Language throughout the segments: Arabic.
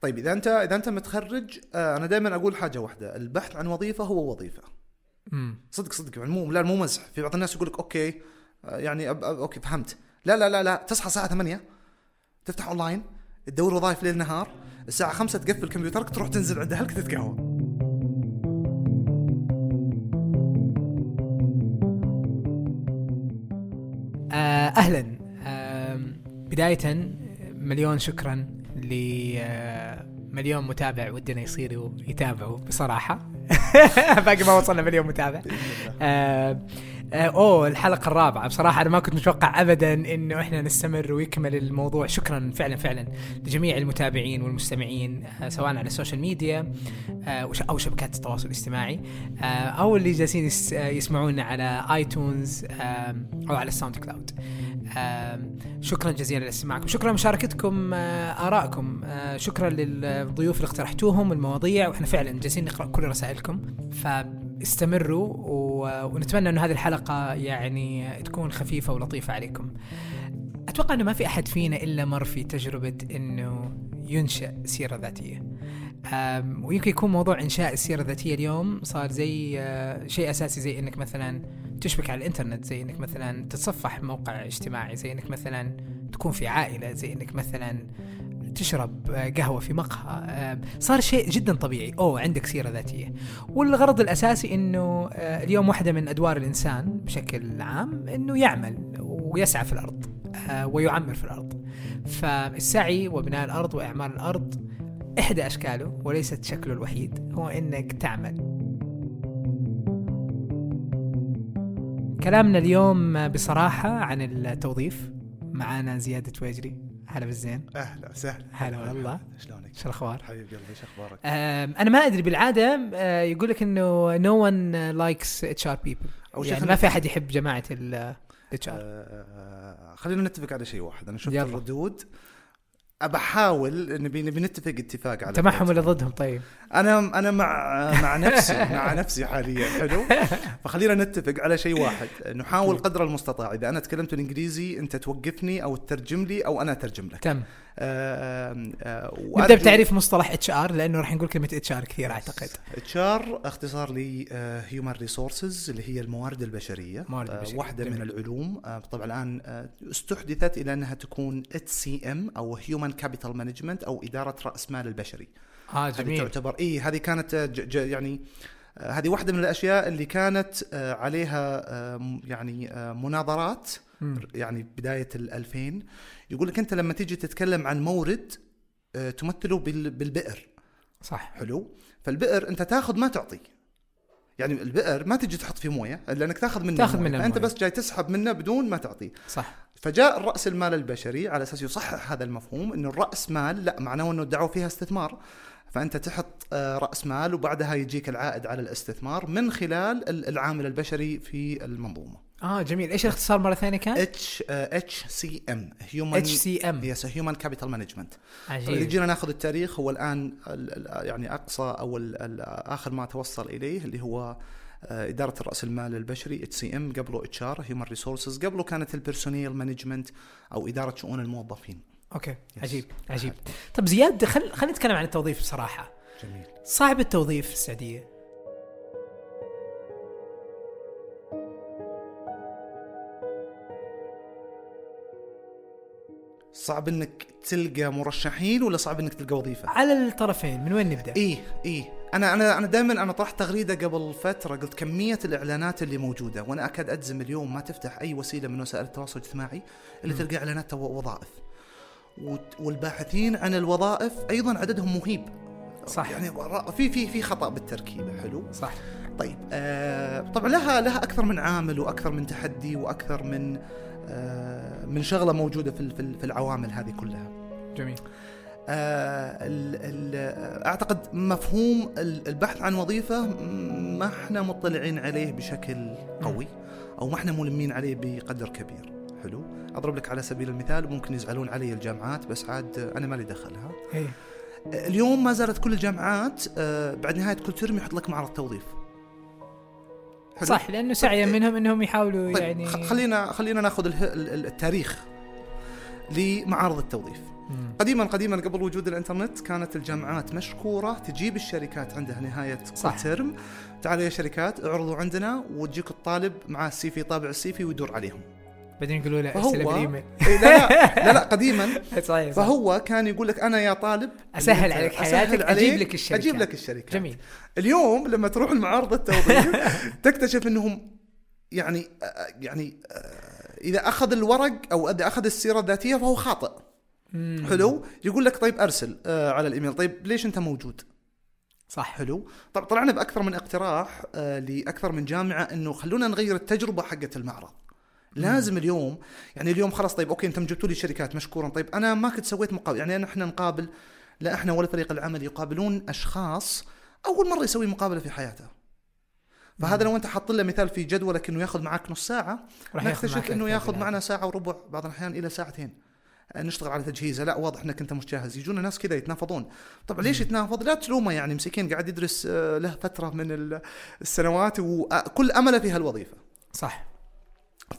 طيب إذا أنت إذا أنت متخرج آه، أنا دائما أقول حاجة واحدة البحث عن وظيفة هو وظيفة. امم صدق صدق يعني مو لا مو مزح. في بعض الناس يقول لك okay آه، يعني أب أب okay فهمت. لا لا لا لا تصحى الساعة 8 تفتح أونلاين تدور وظائف ليل نهار الساعة 5 تقفل كمبيوترك تروح تنزل عند أهلك تتقهوى آه أهلا. بدايه مليون شكرا. لمليون متابع ودنا يصيروا يتابعوا بصراحة. باقي ما وصلنا مليون متابع. آه أوه الحلقة الرابعة. بصراحة أنا ما كنت متوقع ابدا إنه إحنا نستمر ويكمل الموضوع. شكرا فعلا فعلا لجميع المتابعين والمستمعين آه سواء على ال social media آه أو شبكات التواصل الاجتماعي آه أو اللي جالسين يس- آه، يسمعونا على iTunes آه أو على ال SoundCloud شكرا جزيلا لاستماعكم. شكرا لمشاركتكم آه، آرائكم. آه، شكرا للضيوف اللي اقترحتوهم المواضيع وإحنا فعلا جالسين نقرأ كل رسائلكم. فاستمروا و- ونتمنى إنه هذه الحلقة يعني تكون خفيفة ولطيفة عليكم. أتوقع إنه ما في أحد فينا إلا مر في تجربة إنه ينشأ سيرة ذاتية. ويمكن يكون موضوع إنشاء السيرة الذاتية اليوم صار زي آه، شيء أساسي زي إنك مثلا تشبك على الإنترنت زي إنك مثلا تتصفح موقع اجتماعي زي إنك مثلا تكون في عائلة زي إنك مثلا تشرب آه، قهوة في مقهى آه، صار شيء جدا طبيعي. أوه عندك سيرة ذاتية. والغرض الأساسي أنه آه، اليوم واحدة من أدوار الإنسان بشكل عام أنه يعمل ويسعى في الأرض آه، ويعمر في الأرض. فالسعي وبناء الأرض وإعمار الأرض إحدى أشكاله وليست شكله الوحيد هو أنك تعمل. كلامنا اليوم بصراحة عن التوظيف معانا زياد التويجري. هلا بالزين أهلا وسهلا هلا والله. شلونك؟ شو الأخبار؟ حبيبي قلبي إيش أخبارك؟ أنا ما أدري بالعادة أه، يقول لك إنه no one likes HR people يعني ما في أحد يحب جماعة ال HR آه، خلينا نتفق على شيء واحد أنا شفت يلا. الردود بحاول نبي نبي نتفق اتفاق على انت معهم. ولا ضدهم طيب؟ أنا أنا مع مع نفسي مع نفسي حاليا حلو؟ فخلينا نتفق على شيء واحد. نحاول قدر المستطاع. إذا أنا تكلمت الانجليزي أنت توقفني أو تترجم لي أو أنا أترجم لك. تم. نبدأ بتعريف مصطلح HR لأنه راح نقول كلمة HR كثير أعتقد. HR اختصار ل Human Resources اللي هي الموارد البشرية. موارد آه، البشرية، واحدة من جميل. العلوم. آه، طبعا الآن آه، استحدثت إلى أنها تكون HCM أو Human Capital Management أو إدارة رأس مال البشري. آه هذه جميل. تعتبر اي هذه كانت آه، ج ج يعني آه، هذه واحدة من الأشياء اللي كانت آه، عليها آه، يعني آه، مناظرات. يعني بداية ال 2000 يقول لك أنت لما تيجي تتكلم عن مورد آه، تمثله بال- بالبئر. صح. حلو؟ فالبئر أنت تاخذ ما تعطي. يعني البئر ما تجي تحط فيه موية لأنك تاخذ منه تاخذ. منه الموية. بس جاي تسحب منه بدون ما تعطي. صح. فجاء الرأس المال البشري على أساس يصحح هذا المفهوم إنه الرأس مال لا معناه إنه الدعوه فيها استثمار. فأنت تحط آه، رأس مال وبعدها يجيك العائد على الاستثمار من خلال ال- العامل البشري في المنظومة. آه جميل. إيش الاختصار مرة ثانية كان؟ H HCM Human HCM yes Human Capital Management طيب عجيب. جينا ناخذ التاريخ. هو الآن ال- ال- يعني أقصى أو ال- ال- آخر ما توصل إليه اللي هو آه، إدارة راس المال البشري HCM قبله HR Human Resources قبله كانت ال Personnel Management أو إدارة شؤون الموظفين. أوكي. Yes. عجيب. عجيب. طب زياد خل خلينا نتكلم عن التوظيف بصراحة. جميل. صعب التوظيف في السعودية صعب إنك تلقى مرشحين ولا صعب إنك تلقى وظيفة على الطرفين من وين نبدأ؟ إيه إيه أنا أنا أنا دائما أنا طرحت تغريدة قبل فترة قلت كمية الإعلانات اللي موجودة وأنا أكاد أجزم اليوم ما تفتح أي وسيلة من وسائل التواصل الاجتماعي إلا مم. تلقى إعلانات وظائف والباحثين عن الوظائف أيضا عددهم مهيب صح. يعني في في في خطأ بالتركيبه حلو صح طيب آه طبعا لها لها أكثر من عامل وأكثر من تحدي وأكثر من آه من شغلة موجودة في في ال- في العوامل هذه كلها. جميل. آه، ال- ال- أعتقد مفهوم ال- البحث عن وظيفة ما إحنا مطلعين عليه بشكل قوي أو ما إحنا ملمين عليه بقدر كبير. حلو؟ أضرب لك على سبيل المثال ممكن يزعلون علي الجامعات بس عاد أنا مالي دخلها. آه، اليوم ما زالت كل الجامعات آه، بعد نهاية كل ترم يحط لك معرض توظيف. حلو؟ صح لأنه سعيا منهم إنهم يحاولوا طيب يعني خلينا خلينا ناخذ التاريخ لمعارض التوظيف مم. قديما قديما قبل وجود الإنترنت كانت الجامعات مشكورة تجيب الشركات عندها نهاية صح. كل ترم تعالوا يا شركات اعرضوا عندنا وتجيك الطالب مع ال CV طابع ال CV ويدور عليهم بعدين يقولوا له ارسل بالايميل إيه، لا لا لا, لا قديما. صحيح. فهو كان يقول لك أنا يا طالب أسهل عليك حياتك أسهل أجيب عليك، لك الشركة. أجيب لك الشركات جميل. اليوم لما تروح المعارض التوظيف تكتشف إنهم يعني يعني إذا أخذ الورق أو إذا أخذ السيرة الذاتية فهو خاطئ. مم. حلو؟ يقول لك طيب أرسل آه على الإيميل. طيب ليش أنت موجود؟ صح. حلو؟ طب طلعنا بأكثر من اقتراح آه لأكثر من جامعة إنه خلونا نغير التجربة حقت المعرض. لازم اليوم يعني اليوم خلاص طيب okay أنتم جبتوا لي شركات مشكورا طيب أنا ما كنت سويت مقابل يعني إحنا نقابل لا إحنا ولا فريق العمل يقابلون أشخاص أول مرة يسوي مقابلة في حياته. فهذا لو أنت حاط له مثال في جدولك إنه ياخذ معك نص ساعة راح نكتشف معك إنه ياخذ. معنا ساعة وربع بعض الأحيان إلى ساعتين. آه، نشتغل على تجهيزه لا واضح إنك أنت مش جاهز. يجونا ناس كذا يتنافضون. طبعا ليش يتنافض؟ لا تلومه يعني مسكين قاعد يدرس آه، له فترة من ال- السنوات وكل أمله في هالوظيفه صح.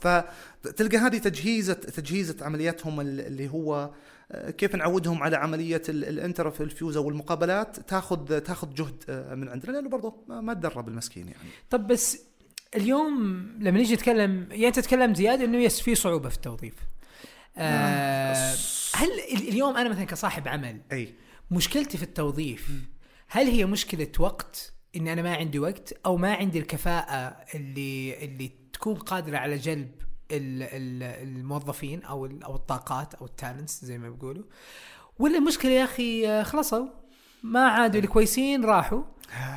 فتلقى هذه تجهيزه تجهيزة عملياتهم ال- اللي هو آه، كيف نعودهم على عملية ال- ال interviews أو المقابلات تاخذ تاخذ جهد آه، من عندنا لأنه برضه ما تدرب المسكين يعني. طب بس اليوم لما نيجي نتكلم يعني أنت تتكلم زياد إنه yes في صعوبة في التوظيف. آه هل ال- اليوم أنا مثلا كصاحب عمل أي. مشكلتي في التوظيف هل هي مشكلة وقت؟ إن أنا ما عندي وقت أو ما عندي الكفاءة اللي اللي تكون قادرة على جلب ال- ال- الموظفين أو أو الطاقات أو التالنتس زي ما بيقولوا. ولا المشكلة يا أخي آه، خلصوا. ما عادوا الكويسين راحوا.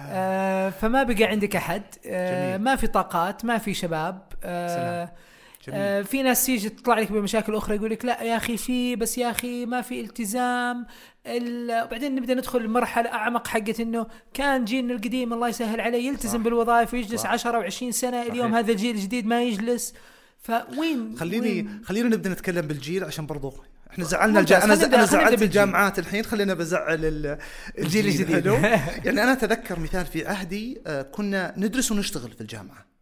آه. فما بقى عندك أحد. آه. ما في طاقات ما في شباب. آه سلام. آه في ناس تيجي تطلع لك بمشاكل أخرى يقول لك لا يا أخي في بس يا أخي ما في التزام ال- وبعدين نبدأ ندخل المرحله اعمق حقت إنه كان جيلنا القديم الله يسهل عليه يلتزم صح. بالوظائف ويجلس صح. 10 و20 سنة اليوم صحيح. هذا الجيل الجديد ما يجلس فوين خليني وين؟ خلينا نبدأ نتكلم بالجيل عشان برضو إحنا زعلنا ممتاز، الج... أنا ز... زعلت. الجامعات الحين خلينا بزعل ال... الجيل الجديد. حلو يعني أنا أتذكر مثال في عهدي آه، كنا ندرس ونشتغل في الجامعة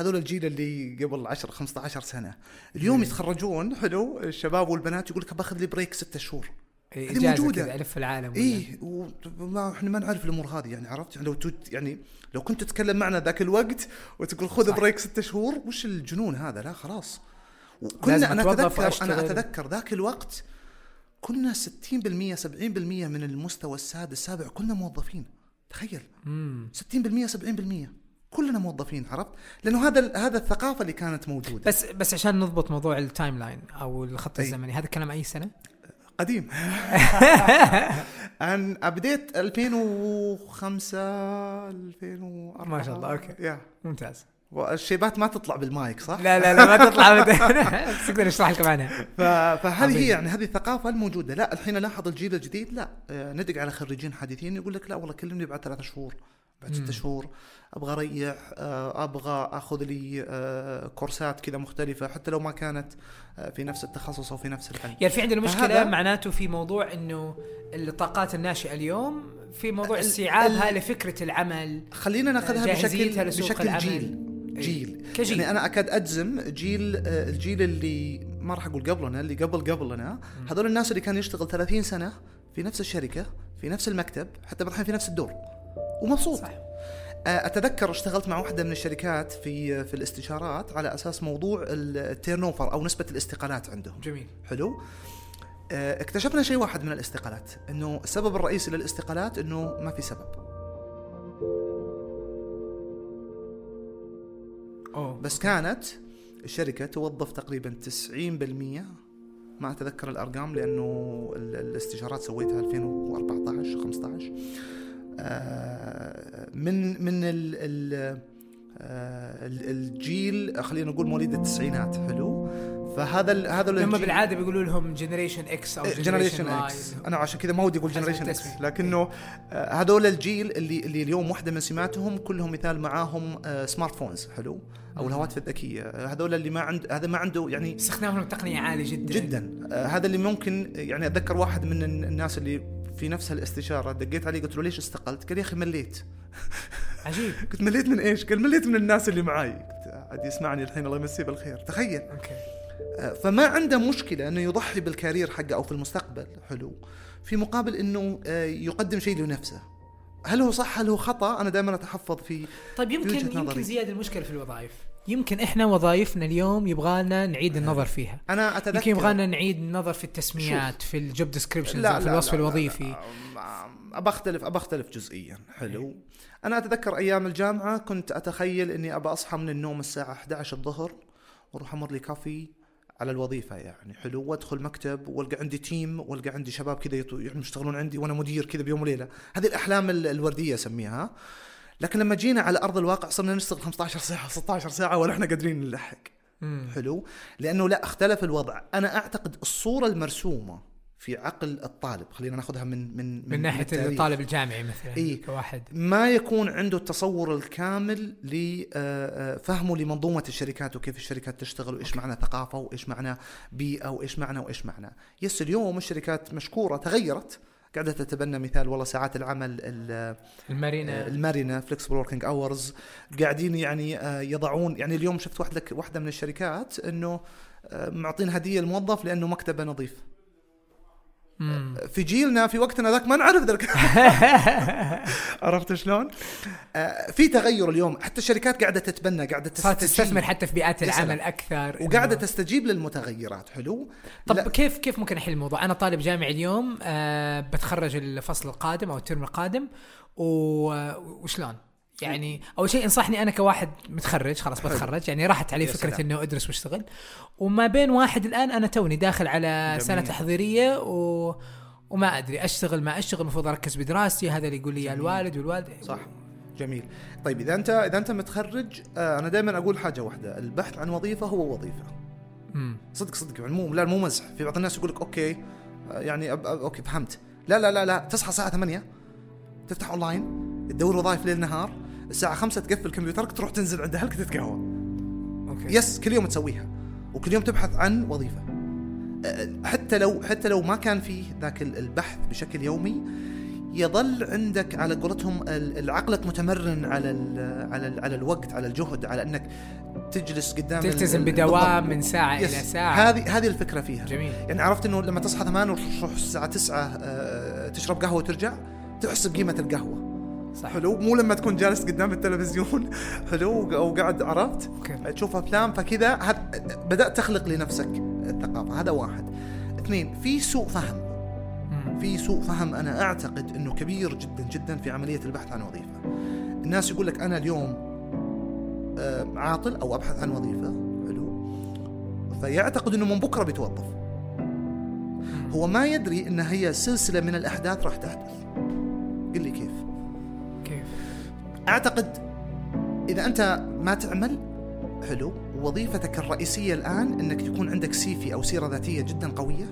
هذول الجيل اللي قبل 10 15 سنة. اليوم يتخرجون حلو الشباب والبنات يقول لك باخذ لي break ستة شهور. إيه، هذه. كذا ألف العالم إيه وما إحنا ما نعرف الأمور هذه يعني عرفت؟ يعني لو تت يعني لو كنت تتكلم معنا ذاك الوقت وتقول خذ. break ستة شهور وش الجنون هذا؟ لا خلاص. وكنا أنا أتذكر. أنا أتذكر ذاك الوقت كنا 60% 70% من المستوى السادس السابع كنا موظفين. تخيل. مم. 60% 70% كلنا موظفين عرفت؟ لأنه هذا هذا الثقافة اللي كانت موجودة بس بس عشان نضبط موضوع ال timeline أو الخط. الزمني هذا الكلام أي سنة؟ قديم أنا بديت 2005 2004 ما شاء الله، okay. يا ممتاز والشيبات ما تطلع بالمايك صح؟ لا لا لا ما تطلع ابدا بس تقدر نشرح لكم عنها فهذه. هي يعني هذه الثقافة الموجودة لا الحين لاحظ الجيل الجديد لا آه، ندق على خريجين حديثين يقول لك لا والله كلمني بعد ثلاثة شهور بعد. ستة شهور أبغى أريح آه، أبغى أخذ لي آه، كورسات كذا مختلفة حتى لو ما كانت آه، في نفس التخصص أو في نفس العلم يعني في عندنا مشكلة معناته في موضوع إنه الطاقات الناشئة اليوم في موضوع استيعابها لفكرة العمل خلينا ناخذها بشكل بشكل العمل. جيل إيه. جيل كجيل. يعني أنا أكاد أجزم جيل الجيل اللي ما راح أقول قبلنا اللي قبل قبلنا هذول الناس اللي كان يشتغل 30 سنة في نفس الشركة في نفس المكتب حتى بعض في نفس الدور ومبسوط. صح آه، أتذكر اشتغلت مع واحدة من الشركات في في الاستشارات على أساس موضوع ال turnover أو نسبة الاستقالات عندهم. جميل. حلو. آه، اكتشفنا شيء واحد من الاستقالات إنه السبب الرئيسي للاستقالات إنه ما في سبب. أوه. بس كانت الشركة توظف تقريبا 90% ما أتذكر الأرقام لأنه ال- الاستشارات سويتها 2014 15 آه، من من ال ال آه، ال- الجيل خلينا نقول مواليد التسعينات حلو؟ فهذا هذا لما الجيل- بالعادة بيقولوا لهم generation X أو generation generation X أنا عشان كذا ما ودي أقول generation X. لكنه آه، هذول الجيل اللي اللي اليوم واحدة من سماتهم كلهم مثال معاهم آه، smart phones حلو؟ أو الهواتف الذكية. آه، هذول اللي ما عند هذا ما عنده يعني استخدامهم التقنيه عالي جدا. جدا. آه، هذا اللي ممكن يعني أتذكر واحد من الن- الناس اللي في نفس الاستشاره دقيت عليه قلت له ليش استقلت؟ قال يا أخي مليت. عجيب. قلت مليت من إيش؟ قال مليت من الناس اللي معاي. قلت عاد يسمعني الحين الله يمسيه بالخير. تخيل. أوكي. آه، فما عنده مشكلة إنه يضحي بالكارير حقه أو في المستقبل حلو في مقابل إنه آه، يقدم شيء لنفسه. هل هو صح؟ هل هو خطأ؟ أنا دائما أتحفظ في طيب في يمكن وجهة يمكن. زيادة المشكلة في الوظائف. يمكن إحنا وظائفنا اليوم يبغالنا نعيد النظر فيها. أنا اتذكر يمكن يبغالنا نعيد النظر في التسميات في ال job descriptions في الوصف الوظيفي. ابى اختلف ابى اختلف جزئيا. حلو. أنا أتذكر أيام الجامعة كنت أتخيل إني ابى أصحى من النوم الساعة 11 الظهر وأروح أمر لي coffee على الوظيفة يعني. حلو. وأدخل مكتب وألقى عندي team وألقى عندي شباب كذا يعني يشتغلون عندي وأنا مدير كذا بيوم وليلة. هذه الأحلام ال- الوردية أسميها. لكن لما جينا على أرض الواقع صرنا نشتغل 15 ساعة 16 ساعة ولا إحنا قادرين نلحق. حلو لأنه لا اختلف الوضع أنا أعتقد الصورة المرسومة في عقل الطالب خلينا ناخذها من من من ناحية التاريخ. الطالب الجامعي مثلا إيه. كواحد ما يكون عنده التصور الكامل لفهمه لمنظومة الشركات وكيف الشركات تشتغل وإيش معنى ثقافة وإيش معنى بيئة وإيش معنى وإيش معنى yes اليوم الشركات مشكورة تغيرت قاعدة تتبنى مثال والله ساعات العمل ال- المارينا. المرنه flexible working hours قاعدين يعني آه، يضعون يعني اليوم شفت واحدة واحدة من الشركات إنه آه، معطين هدية للموظف لأنه مكتبه نظيف. مم. في جيلنا في وقتنا ذاك ما نعرف ذلك عرفت شلون؟ آه، في تغير اليوم حتى الشركات قاعدة تتبنى قاعدة تستجيب تستثمر حتى في بيئات. العمل أكثر وقاعدة إنه- تستجيب للمتغيرات حلو؟ طب لا، كيف كيف ممكن أحل الموضوع؟ أنا طالب جامعي اليوم آه بتخرج الفصل القادم أو الترم القادم و- وشلون؟ يعني أول شيء انصحني أنا كواحد متخرج خلاص. بتخرج يعني راحت علي فكرة. إنه أدرس واشتغل وما بين واحد الآن أنا توني داخل على جميل. سنة تحضيرية و وما أدري أشتغل ما أشتغل المفروض أركز بدراستي هذا اللي يقول لي يا الوالد والوالد. صح. جميل. طيب إذا انت إذا أنت متخرج آه، أنا دائما أقول حاجة واحدة. البحث عن وظيفة هو وظيفة. مم. صدق صدق. يعني مو لا مو مزح. في بعض الناس يقول لك okay آه، يعني أب أب okay فهمت. لا لا لا لا. تصحى الساعة 8 تفتح اونلاين تدور وظائف ليل نهار الساعة 5 تقفل كمبيوترك تروح تنزل عند أهلك تتقهوى okay. yes كل يوم تسويها. وكل يوم تبحث عن وظيفة. حتى لو حتى لو ما كان فيه ذاك ال- البحث بشكل يومي يظل عندك على قولتهم العقلك متمرن على ال على ال على الوقت على الجهد على إنك تجلس قدام تلتزم بدوام. من ساعة yes. إلى ساعة. هذه هذه الفكرة فيها. جميل. يعني عرفت إنه لما تصحى 8 وتروح الساعة 9 آه، تشرب قهوة وترجع تحس بقيمة القهوة. صح. حلو مو لما تكون جالس قدام التلفزيون. حلو أو قاعد عرفت؟ okay. تشوف أفلام فكذا هد... بدأت تخلق لنفسك الثقافة. هذا واحد. اثنين في سوء فهم. في سوء فهم. أنا أعتقد إنه كبير جدا جدا في عملية البحث عن وظيفة. الناس يقول لك أنا اليوم آه، عاطل أو أبحث عن وظيفة. حلو. فيعتقد إنه من بكرة بيتوظف. هو ما يدري إن هي سلسلة من الأحداث راح تحدث. قل لي كيف؟ أعتقد إذا أنت ما تعمل حلو. وظيفتك الرئيسية الآن إنك يكون عندك سيفي أو سيرة ذاتية جدا قوية.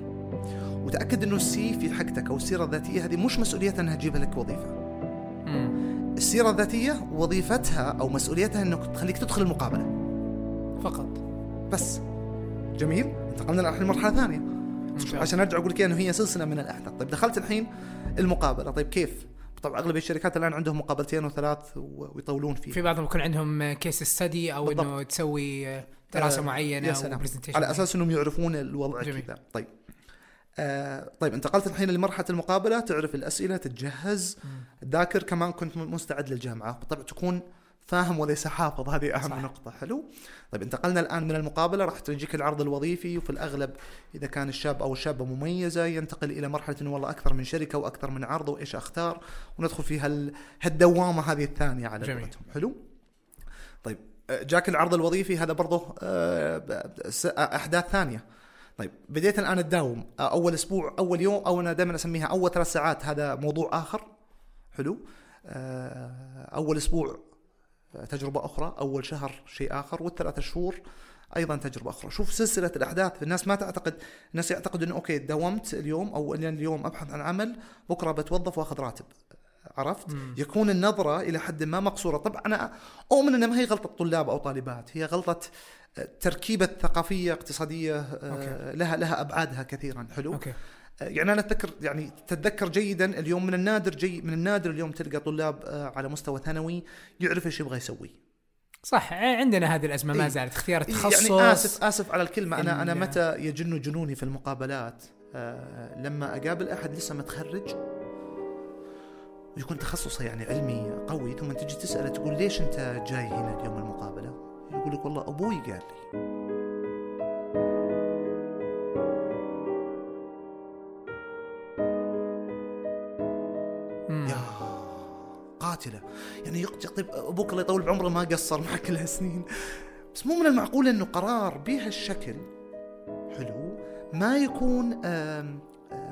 وتأكد إنه السي في حقتك أو السيره الذاتيه هذه مش مسؤوليتها إنها تجيب لك وظيفة. السيرة الذاتية وظيفتها أو مسؤوليتها انك تخليك تدخل المقابلة. فقط. بس. جميل. انتقلنا الحين لمرحله ثانية. عشان أرجع أقول لك إنه هي سلسلة من الأحداث. طيب دخلت الحين المقابلة. طيب كيف؟ طبعا أغلب الشركات الآن عندهم مقابلتين وثلاث ويطولون فيه في بعضهم يكون عندهم كيس ستدي أو بالضبط. إنه تسوي دراسة آه، معينة أو على أساس إنهم يعرفون الوضع. كذا طيب آه طيب انتقلت الحين لمرحلة المقابلة تعرف الأسئلة تتجهز. تذاكر كمان كنت مستعد للجامعة بالطبع تكون فاهم وليس حافظ هذه أهم صح. صح. نقطة حلو طيب انتقلنا الآن من المقابلة راح تجيك العرض الوظيفي وفي الأغلب إذا كان الشاب أو الشابة مميزة ينتقل إلى مرحلة إنه والله أكثر من شركة وأكثر من عرض وإيش أختار؟ وندخل في هال هالدوامة هذه الثانية على. قولتهم. حلو؟ طيب آه، جاك العرض الوظيفي هذا برضه آه، س- أحداث ثانية. طيب بديت الآن تداوم آه، أول أسبوع أول يوم أو أنا دائما أسميها أول ثلاث ساعات هذا موضوع آخر. حلو؟ آه، أول أسبوع تجربة أخرى أول شهر شيء آخر والثلاث شهور أيضا تجربة أخرى. شوف سلسلة الأحداث الناس ما تعتقد الناس يعتقد إنه okay داومت اليوم أو اليوم أبحث عن عمل بكرة بتوظف وأخذ راتب. عرفت؟ مم. يكون النظرة إلى حد ما مقصورة. طبعا أنا أؤمن إنها ما هي غلطة طلاب أو طالبات هي غلطة تركيبة ثقافية اقتصادية آه، okay. لها لها أبعادها كثيرا. حلو؟ okay. يعني أنا اتذكر يعني تتذكر جيدا اليوم من النادر جي من النادر اليوم تلقى طلاب آه، على مستوى ثانوي يعرف إيش يبغى يسوي صح عندنا هذه الأزمة ما إيه. زالت اختيار التخصص يعني اسف آسف على الكلمة أنا أنا متى يجن جنوني في المقابلات آه لما أقابل أحد لسه متخرج ويكون تخصصه يعني علمي قوي ثم تجي تسأله تقول ليش أنت جاي هنا اليوم المقابلة؟ يقول لك والله أبوي قال لي قاتلة. يعني طيب أبوك الله يطول بعمره ما قصر معك كل هالسنين بس مو من المعقول إنه قرار بهالشكل حلو. ما يكون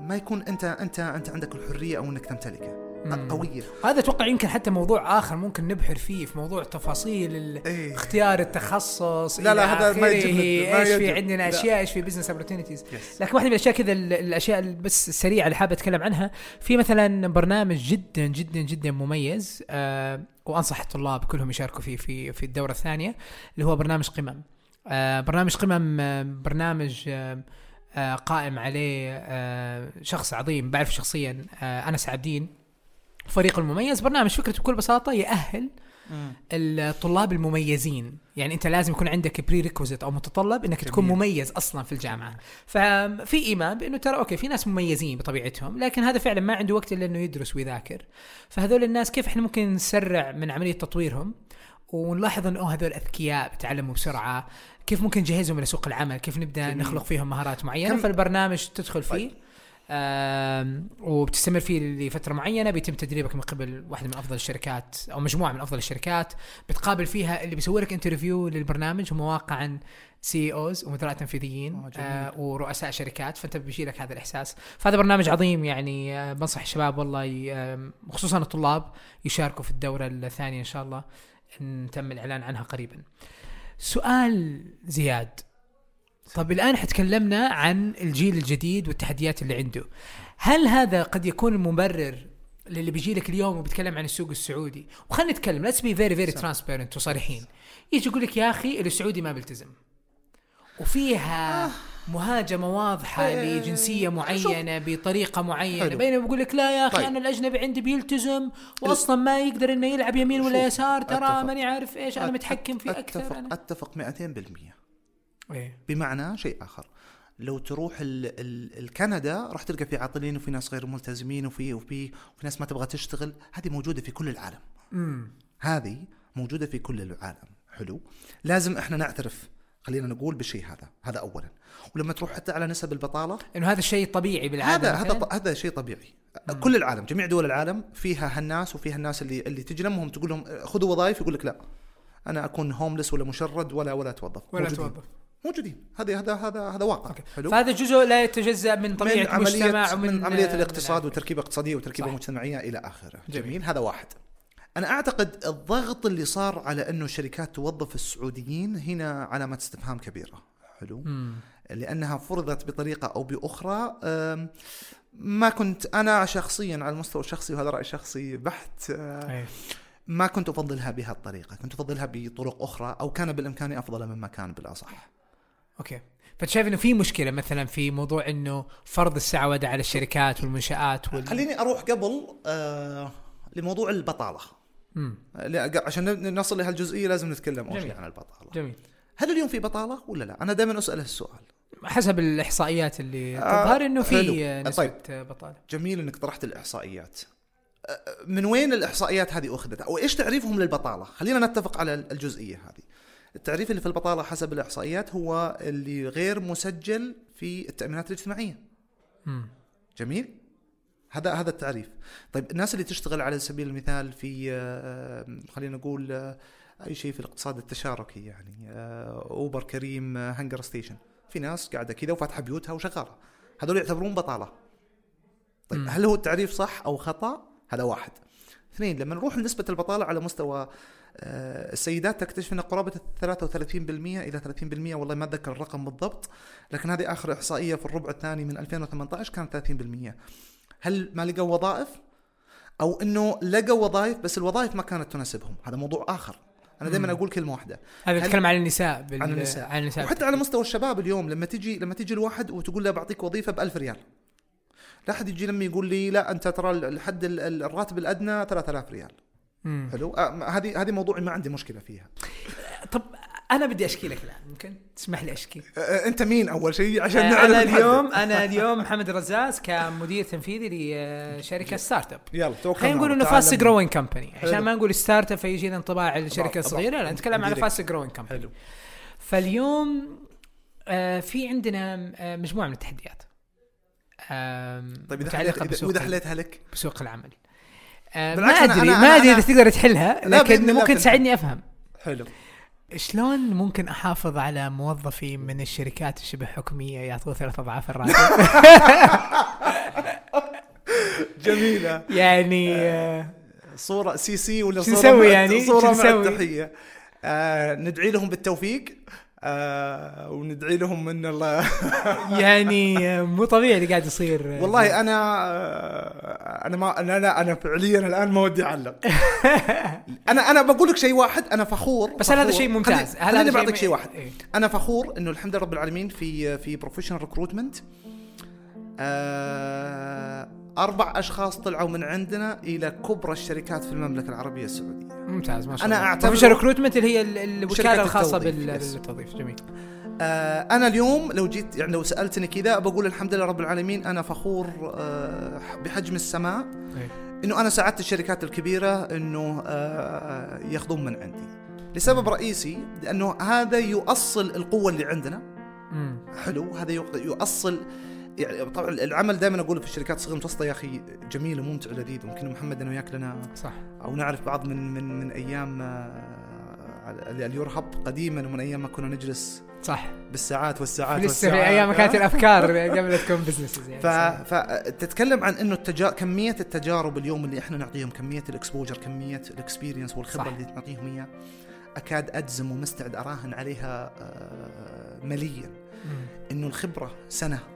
ما يكون أنت أنت أنت عندك الحرية أو إنك تمتلكه. قوية هذا أتوقع يمكن حتى موضوع آخر ممكن نبحر فيه في موضوع تفاصيل إيه. اختيار التخصص لا، لا، هذا ما يجب إيش في. عندنا لا. أشياء إيش في بزنس Yes. لكن واحدة من الأشياء كذا ال- الأشياء بس السريعة اللي حابب أتكلم عنها في مثلا برنامج جدا جدا جدا مميز آه وأنصح الطلاب كلهم يشاركوا فيه في في الدورة الثانية اللي هو برنامج قمم آه برنامج قمم آه برنامج آه آه قائم عليه آه شخص عظيم بعرف شخصيا آه أنس عابدين فريق المميز. برنامج فكرته بكل بساطة يأهل الطلاب المميزين. يعني أنت لازم يكون عندك prerequisite أو متطلب إنك تكون جميل. مميز أصلا في الجامعة. ففي إيمان بإنه ترى okay في ناس مميزين بطبيعتهم لكن هذا فعلا ما عنده وقت إلا إنه يدرس ويذاكر. فهذول الناس كيف إحنا ممكن نسرع من عملية تطويرهم؟ ونلاحظ إنه هذول أذكياء بيتعلموا بسرعة. كيف ممكن نجهزهم لسوق العمل؟ كيف نبدأ جميل. نخلق فيهم مهارات معينة؟ كم- فالبرنامج تدخل فيه. طيب. وبتستمر فيه لفترة معينة بيتم تدريبك من قبل واحدة من أفضل الشركات أو مجموعة من أفضل الشركات. بتقابل فيها اللي بيسوي لك interview للبرنامج هم واقعا CEOs ومدراء تنفيذيين آه،. آه ورؤساء شركات. فأنت بيجي لك هذا الإحساس. فهذا برنامج عظيم يعني آه بنصح الشباب والله آم، خصوصا الطلاب يشاركوا في الدورة الثانية إن شاء الله. نتم الإعلان عنها قريبا. سؤال زياد. طب الآن حتكلمنا عن الجيل الجديد والتحديات اللي عنده هل هذا قد يكون مبرر للي بيجي لك اليوم وبيتكلم عن السوق السعودي وخلينا نتكلم let's be very very. transparent وصريحين يجي يقول لك يا أخي السعودي ما بيلتزم وفيها مهاجمة واضحة آه، لجنسية معينة بطريقة معينة حلو. بينما بقول لك لا يا أخي طيب. أنا الأجنبي عندي بيلتزم واصلا ما يقدر إنه يلعب يمين ولا يسار ترى. ماني عارف إيش أنا متحكم فيه أكثر اتفق أنا. أتفق 200% إيه. بمعنى شيء آخر. لو تروح ال ال الكندا راح تلقى في عاطلين وفي ناس غير ملتزمين وفي وفي وفي ناس ما تبغى تشتغل. هذه موجودة في كل العالم. امم هذه موجودة في كل العالم. حلو. لازم إحنا نعترف خلينا نقول بالشيء هذا. هذا اولا. ولما تروح حتى على نسب البطالة؟ إنه هذا الشيء طبيعي بالعاده هذا هذا هذا شيء طبيعي. كل العالم جميع دول العالم فيها هالناس وفيها الناس اللي اللي تجي تقول لهم خذوا وظائف يقول لك لا. أنا أكون هوملس ولا مشرد ولا ولا أتوظف. ولا موجودين. موجودين هذا هذا هذا هذا واقع أوكي. حلو فهذا جزء لا يتجزأ من طبيعة من عملية المجتمع ومن من عملية آه، الاقتصاد من وتركيبة اقتصادية وتركيبة صح. مجتمعية إلى آخره جميل. جميل. هذا واحد أنا أعتقد الضغط اللي صار على أنه الشركات توظف السعوديين هنا علامة استفهام كبيرة حلو مم. لأنها فرضت بطريقة أو بأخرى أم، ما كنت أنا شخصيا على المستوى الشخصي وهذا رأي شخصي بحت أه، أيه. ما كنت أفضلها بهالطريقة كنت أفضلها بطرق أخرى أو كان بالإمكان أفضل مما كان بالأصح أوكي فانت شايف إنه في مشكلة مثلا في موضوع إنه فرض السعوده على الشركات والمنشآت وال... خليني أروح قبل أه لموضوع البطالة مم. لا عشان نصل لهالجزئيه لازم نتكلم أول. شيء عن البطالة. جميل هل اليوم في بطالة ولا لا؟ أنا دائما أسأل السؤال. حسب الإحصائيات اللي آه، تظهر إنه في. نسبة طيب. بطالة جميل إنك طرحت الإحصائيات. أه، من وين الإحصائيات هذه أخذت؟ أو إيش تعريفهم للبطالة؟ خلينا نتفق على الجزئية هذه. التعريف اللي في البطالة حسب الإحصائيات هو اللي غير مسجل في التأمينات الاجتماعية. مم. جميل؟ هذا هذا التعريف. طيب الناس اللي تشتغل على سبيل المثال في آه، خلينا نقول آه، أي شيء في الاقتصاد التشاركي يعني آه، أوبر كريم هنجر ستيشن في ناس قاعدة كذا وفاتحة بيوتها وشغالة هذول يعتبرون بطالة طيب مم. هل هو التعريف صح أو خطأ هذا واحد اثنين لما نروح لنسبة البطالة على مستوى السيدات تكتشف إن قرابة 33% إلى 30% والله ما أتذكر الرقم بالضبط لكن هذه آخر إحصائية في الربع الثاني من 2018 كانت 30% هل ما لقوا وظائف؟ أو إنه لقوا وظائف بس الوظائف ما كانت تناسبهم؟ هذا موضوع آخر. أنا دائما. أقول كلمة واحدة. هذا يتكلم عن النساء بال... عن النساء. عن النساء. وحتى على مستوى الشباب اليوم لما تجي لما تجي الواحد وتقول له بعطيك وظيفة ب 1000 ريال لا أحد يجي لما يقول لي لا أنت ترى الحد ال- ال- الراتب الأدنى 3000 ريال. مم. حلو آه، هذه هذه موضوعي ما عندي مشكلة فيها طب أنا بدي أشكي لك الآن ممكن تسمح لي أشكي آه، آه، أنت مين أول شيء عشان آه، نعرف أنا. اليوم أنا اليوم محمد الرزاز كمدير تنفيذي لشركة startup يلا توكلنا خلينا نقول إنه. fast growing company عشان. ما نقول startup فيجينا انطباع الشركة. الصغيرة لا نتكلم على Direct. fast growing company حلو فاليوم آه في عندنا آه مجموعة من التحديات طيب إذا حليتها لك بسوق العمل آه ما بالعكس أنا- أدري ما أدري إذا تقدر تحلها لكن ممكن. تساعدني أفهم حلو شلون ممكن أحافظ على موظفي من الشركات الشبه حكوميه يعطوه ثلاث أضعاف الراتب جميلة يعني آه، صورة سي سي ولا صورة نسوي يعني؟ صورة مع؟ التحية آه ندعي لهم بالتوفيق آه وندعي لهم إن الله يعني آه، مو طبيعي اللي قاعد يصير آه، والله أنا آه، أنا ما أنا أنا, أنا فعليا الآن ما ودي أعلق أنا أنا بقول لك شيء واحد أنا فخور بس هل هذا. شيء ممتاز؟ هل هذا بعطيك شيء واحد إيه. أنا فخور إنه الحمد لله رب العالمين في في professional recruitment أربع أشخاص طلعوا من عندنا إلى كبرى الشركات في المملكة العربية السعودية. ممتاز ما شاء أنا الله. أعتبره- professional recruitment اللي هي ال- الوكاله شركة الخاصة التوظيف، بال- yes. بالتوظيف. جميل. آه، أنا اليوم لو جيت يعني لو سألتني كذا بقول الحمد لله رب العالمين أنا فخور آه، بحجم السماء. إيه. إنه أنا ساعدت الشركات الكبيرة إنه آه، ياخذون من عندي. لسبب رئيسي لأنه هذا يؤصل القوة اللي عندنا. حلو هذا يؤصل يعني طبعا العمل دائما أقول في الشركات الصغيرة المتوسطة يا أخي جميل وممتع ولذيذ ممكن محمد أنا وياك لنا صح أو نعرف بعض من من من أيام آه، ال your hub قديما ومن أيام ما كنا نجلس صح بالساعات والساعات لسه والساعات في أيام ما كانت آه. الأفكار قبل لا تكون businesses يعني ف... فتتكلم عن إنه التجا... كمية التجارب اليوم اللي إحنا نعطيهم كمية ال exposure كمية ال experience والخبرة صح. اللي نعطيهم إياها أكاد أجزم ومستعد أراهن عليها آه، مليا. إنه الخبرة سنة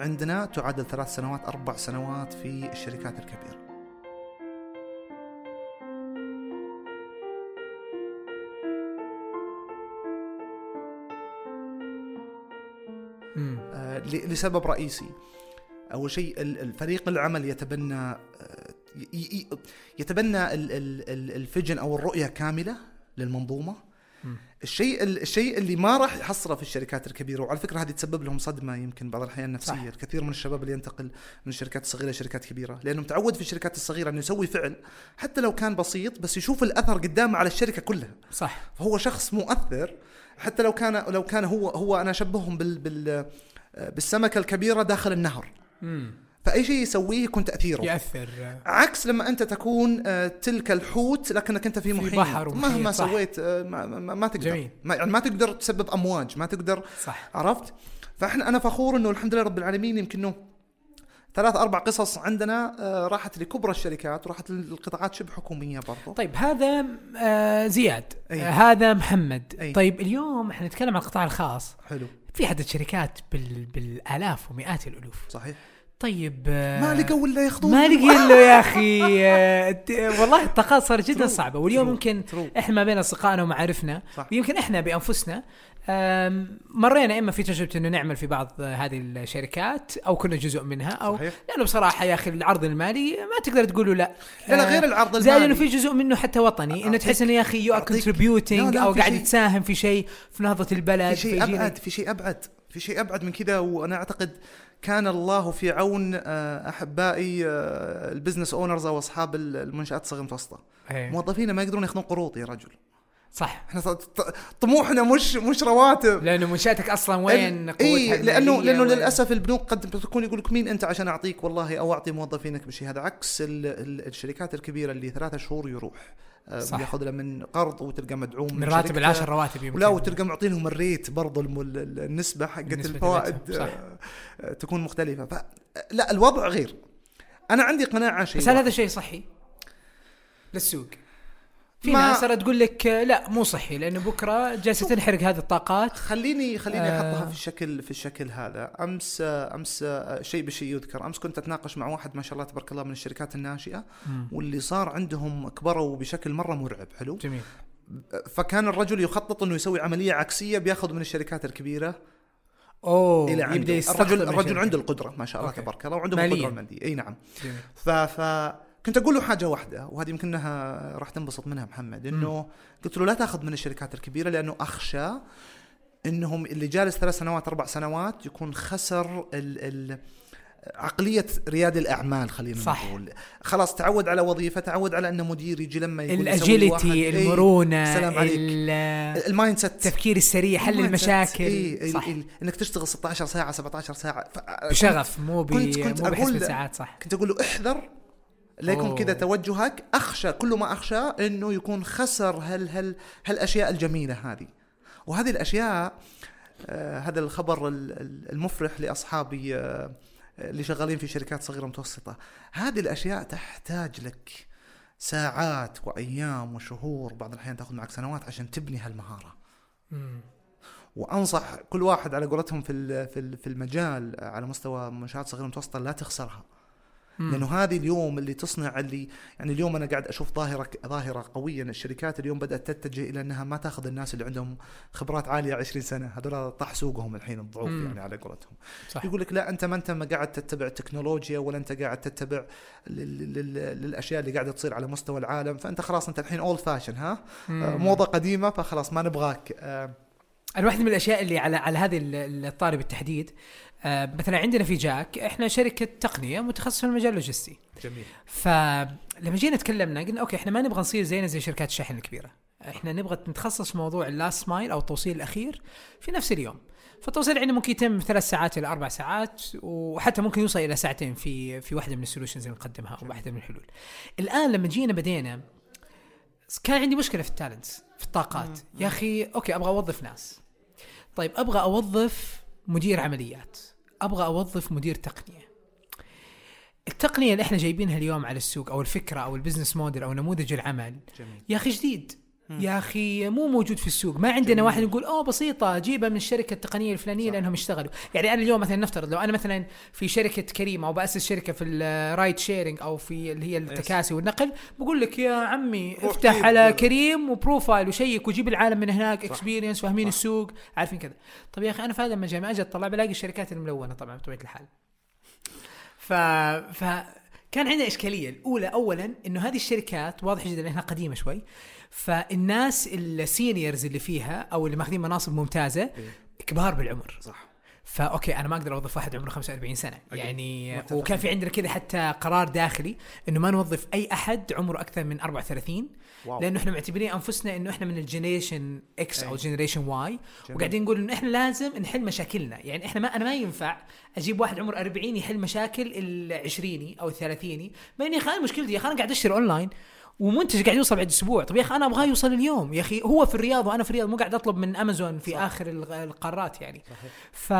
عندنا تعادل ثلاث سنوات أربع سنوات في الشركات الكبيرة مم. آه، لسبب رئيسي أول شيء ال- الفريق العمل يتبنى آه، يتبنى ال- ال- ال- الفجن أو الرؤية كاملة للمنظومة. الشيء ال- الشيء اللي ما راح يحصله في الشركات الكبيرة وعلى فكرة هذه تسبب لهم صدمة يمكن بعض الأحيان نفسية صح. الكثير من الشباب اللي ينتقل من الشركات الصغيره لشركات كبيرة لأنه متعود في الشركات الصغيرة إنه يسوي فعل حتى لو كان بسيط بس يشوف الأثر قدامه على الشركة كلها صح فهو شخص مؤثر حتى لو كان لو كان هو هو أنا أشبههم بال بال بالسمكة الكبيرة داخل النهر مم. فأي شيء يسويه يكون تأثيره. يأثر. عكس لما أنت تكون آه، تلك الحوت لكنك أنت في في محيط. بحر ومحيط، مهما صح. سويت آه، ما, ما, ما تقدر. جميل. ما, يعني ما تقدر تسبب أمواج ما تقدر. صح. عرفت؟ فإحنا أنا فخور إنه الحمد لله رب العالمين يمكن إنه ثلاث أربع قصص عندنا آه، راحت لكبرى الشركات وراحت للقطاعات شبه حكومية برضو. طيب هذا زياد. أي. هذا محمد. أي. طيب اليوم إحنا نتكلم عن القطاع الخاص. حلو. في عدد شركات بال... بالآلاف ومئات الألوف. صحيح. طيب آه ما لقوا الا ياخذون ما لقي له يا أخي آه، والله الطاقات صارت جدا. صعبه واليوم. يمكن. إحنا ما بين أصدقائنا ومعارفنا. ويمكن إحنا بأنفسنا مرينا إما في تجربة إنه نعمل في بعض هذه الشركات أو كنا جزء منها أو صحيح. لأنه بصراحة يا أخي العرض المالي ما تقدر تقول له لا. لا لا آه، غير العرض زائد إنه المالي في جزء منه حتى وطني إنه تحس إنه يا أخي you are contributing أو قاعد تساهم في شيء في نهضة البلد في شيء أبعد في شيء أبعد في شيء أبعد من كذا وأنا أعتقد كان الله في عون آه، أحبائي آه، ال business owners أو أصحاب المنشآت الصغيرة المتوسطة. إيه. موظفينا ما يقدرون ياخذون قروض يا رجل. صح إحنا طموحنا مش مش رواتب لأنه منشأتك أصلا وين قوتها اي لأنه لأنه للأسف البنوك قد تكون يقول لك مين أنت عشان أعطيك والله أو أعطي موظفينك بشيء هذا عكس ال ال الشركات الكبيرة اللي ثلاثة شهور يروح آه، صح. بياخذ له من قرض وتلقى مدعوم من راتب. العشر رواتب يمكن ولا وتلقى معطينهم الريت برضو الم- ال- ال- النسبة حقت الفوائد. آه، تكون مختلفة ف لا الوضع غير أنا عندي قناعة شيء بس هل. هذا شيء صحي؟ للسوق في ما- ناس ترى تقول لك آه، لا مو صحي لأنه بكرة جالسة تنحرق هذه الطاقات خليني خليني آه. أحطها في الشكل في الشكل هذا أمس آه، أمس آه، شيء بشيء يذكر أمس كنت أتناقش مع واحد ما شاء الله تبارك الله من الشركات الناشئة واللي صار عندهم كبروا بشكل مرة مرعب حلو جميل فكان الرجل يخطط إنه يسوي عملية عكسية بياخذ من الشركات الكبيرة أوه إلى عنده الرجل الرجل. عنده القدرة ما شاء الله. تبارك الله وعنده. القدرة المادية أي نعم جميل. ف ف كنت أقول له حاجة واحدة وهذه يمكن إنها راح تنبسط منها محمد إنه قلت له لا تأخذ من الشركات الكبيرة لأنه أخشى إنهم اللي جالس ثلاث سنوات أربع سنوات يكون خسر ال ال عقلية رياد الأعمال خلينا صح. نقول خلاص تعود على وظيفة تعود على أنه مدير يجي لما يقول واحد، إيه، المرونة سلام عليك. ال- ال mindset التفكير السريع حل. المشاكل إيه صح إنك تشتغل 16 ساعة 17 ساعة. بشغف مو ب كنت- كنت مو أقول بحسب له- ساعات صح كنت أقول له احذر ليكن أوه. كذا توجهك أخشى كل ما أخشى إنه يكون خسر هال هال هالأشياء الجميلة هذه وهذه الأشياء آه هذا الخبر ال- ال- المفرح لأصحابي آه اللي شغالين في شركات صغيرة متوسطة هذه الأشياء تحتاج لك ساعات وأيام وشهور بعض الأحيان تأخذ معك سنوات عشان تبني هالمهارة مم. وأنصح كل واحد على قولتهم في في ال- في المجال على مستوى منشآت صغيرة متوسطة لا تخسرها. لأنه هذه اليوم اللي تصنع اللي يعني اليوم أنا قاعد أشوف ظاهره ظاهرة قوية إن الشركات اليوم بدأت تتجه إلى أنها ما تأخذ الناس اللي عندهم خبرات عالية 20 سنة. هذول طاح سوقهم الحين الضعوف مم. يعني على قولتهم. صح. يقول لك لا أنت ما أنت ما قاعد تتبع التكنولوجيا ولا أنت قاعد تتبع لل- لل- للأشياء اللي قاعدة تصير على مستوى العالم. فأنت خلاص أنت الحين old fashion ها؟ مم. موضة قديمة فخلاص ما نبغاك. آه، أنا واحدة من الأشياء اللي على على هذه ال- الطاري بالتحديد. آه، مثلا عندنا في جاك إحنا شركة تقنية متخصصة في المجال اللوجستي. جميل. فلما جينا تكلمنا قلنا okay إحنا ما نبغى نصير زينا زي شركات الشحن الكبيرة. إحنا نبغى نتخصص في موضوع ال last mile أو التوصيل الأخير في نفس اليوم. فالتوصيل عندنا ممكن يتم من ثلاث ساعات إلى أربع ساعات وحتى ممكن يوصل إلى ساعتين في في واحدة من ال solutions اللي نقدمها أو واحدة من الحلول. الآن لما جينا بدينا كان عندي مشكلة في ال talents. في الطاقات. يا أخي okay أبغى أوظف ناس. طيب أبغى أوظف مدير عمليات. أبغى أوظف مدير تقنية. التقنية اللي إحنا جايبينها اليوم على السوق أو الفكرة أو ال business model أو نموذج العمل جميل. يا أخي جديد. يا أخي مو موجود في السوق ما عندنا جميل. واحد يقول أوه بسيطة جيبها من الشركة التقنية الفلانية صح. لأنهم اشتغلوا يعني أنا اليوم مثلا نفترض لو أنا مثلا في شركة كريم أو بأسس شركة في ال ride sharing أو في اللي هي التكاسي والنقل بقول لك يا عمي افتح. على كريم و profile و check وجيب العالم من هناك. experience فاهمين. السوق عارفين كذا طب يا أخي أنا في هذا المجال ما أجي اطلع بلاقي الشركات الملونة طبعا بطبيعة الحال ف ف كان عندنا إشكالية الأولى اولا إنه هذه الشركات واضح جدا إنها قديمة شوي فالناس ال seniors اللي فيها أو اللي ماخذين مناصب ممتازة إيه. كبار بالعمر صح ف okay أنا ما أقدر أوظف واحد عمره 45 سنة أكيد. يعني. وكان في عندنا كذا حتى قرار داخلي إنه ما نوظف أي أحد عمره أكثر من 34 wow لأنه إحنا معتبرين أنفسنا إنه إحنا من ال generation X أو. generation Y. وقاعدين نقول إنه إحنا لازم نحل مشاكلنا يعني إحنا ما أنا ما ينفع أجيب واحد عمره 40 يحل مشاكل العشريني أو الثلاثيني ما يا أخي أنا مشكلتي أنا قاعد أشتري اونلاين ومنتج قاعد يوصل بعد أسبوع. طب يا أخي أنا أبغاه يوصل اليوم. يا أخي هو في الرياض وأنا في الرياض مو قاعد أطلب من أمازون في صح. آخر القارات يعني. صحيح. ف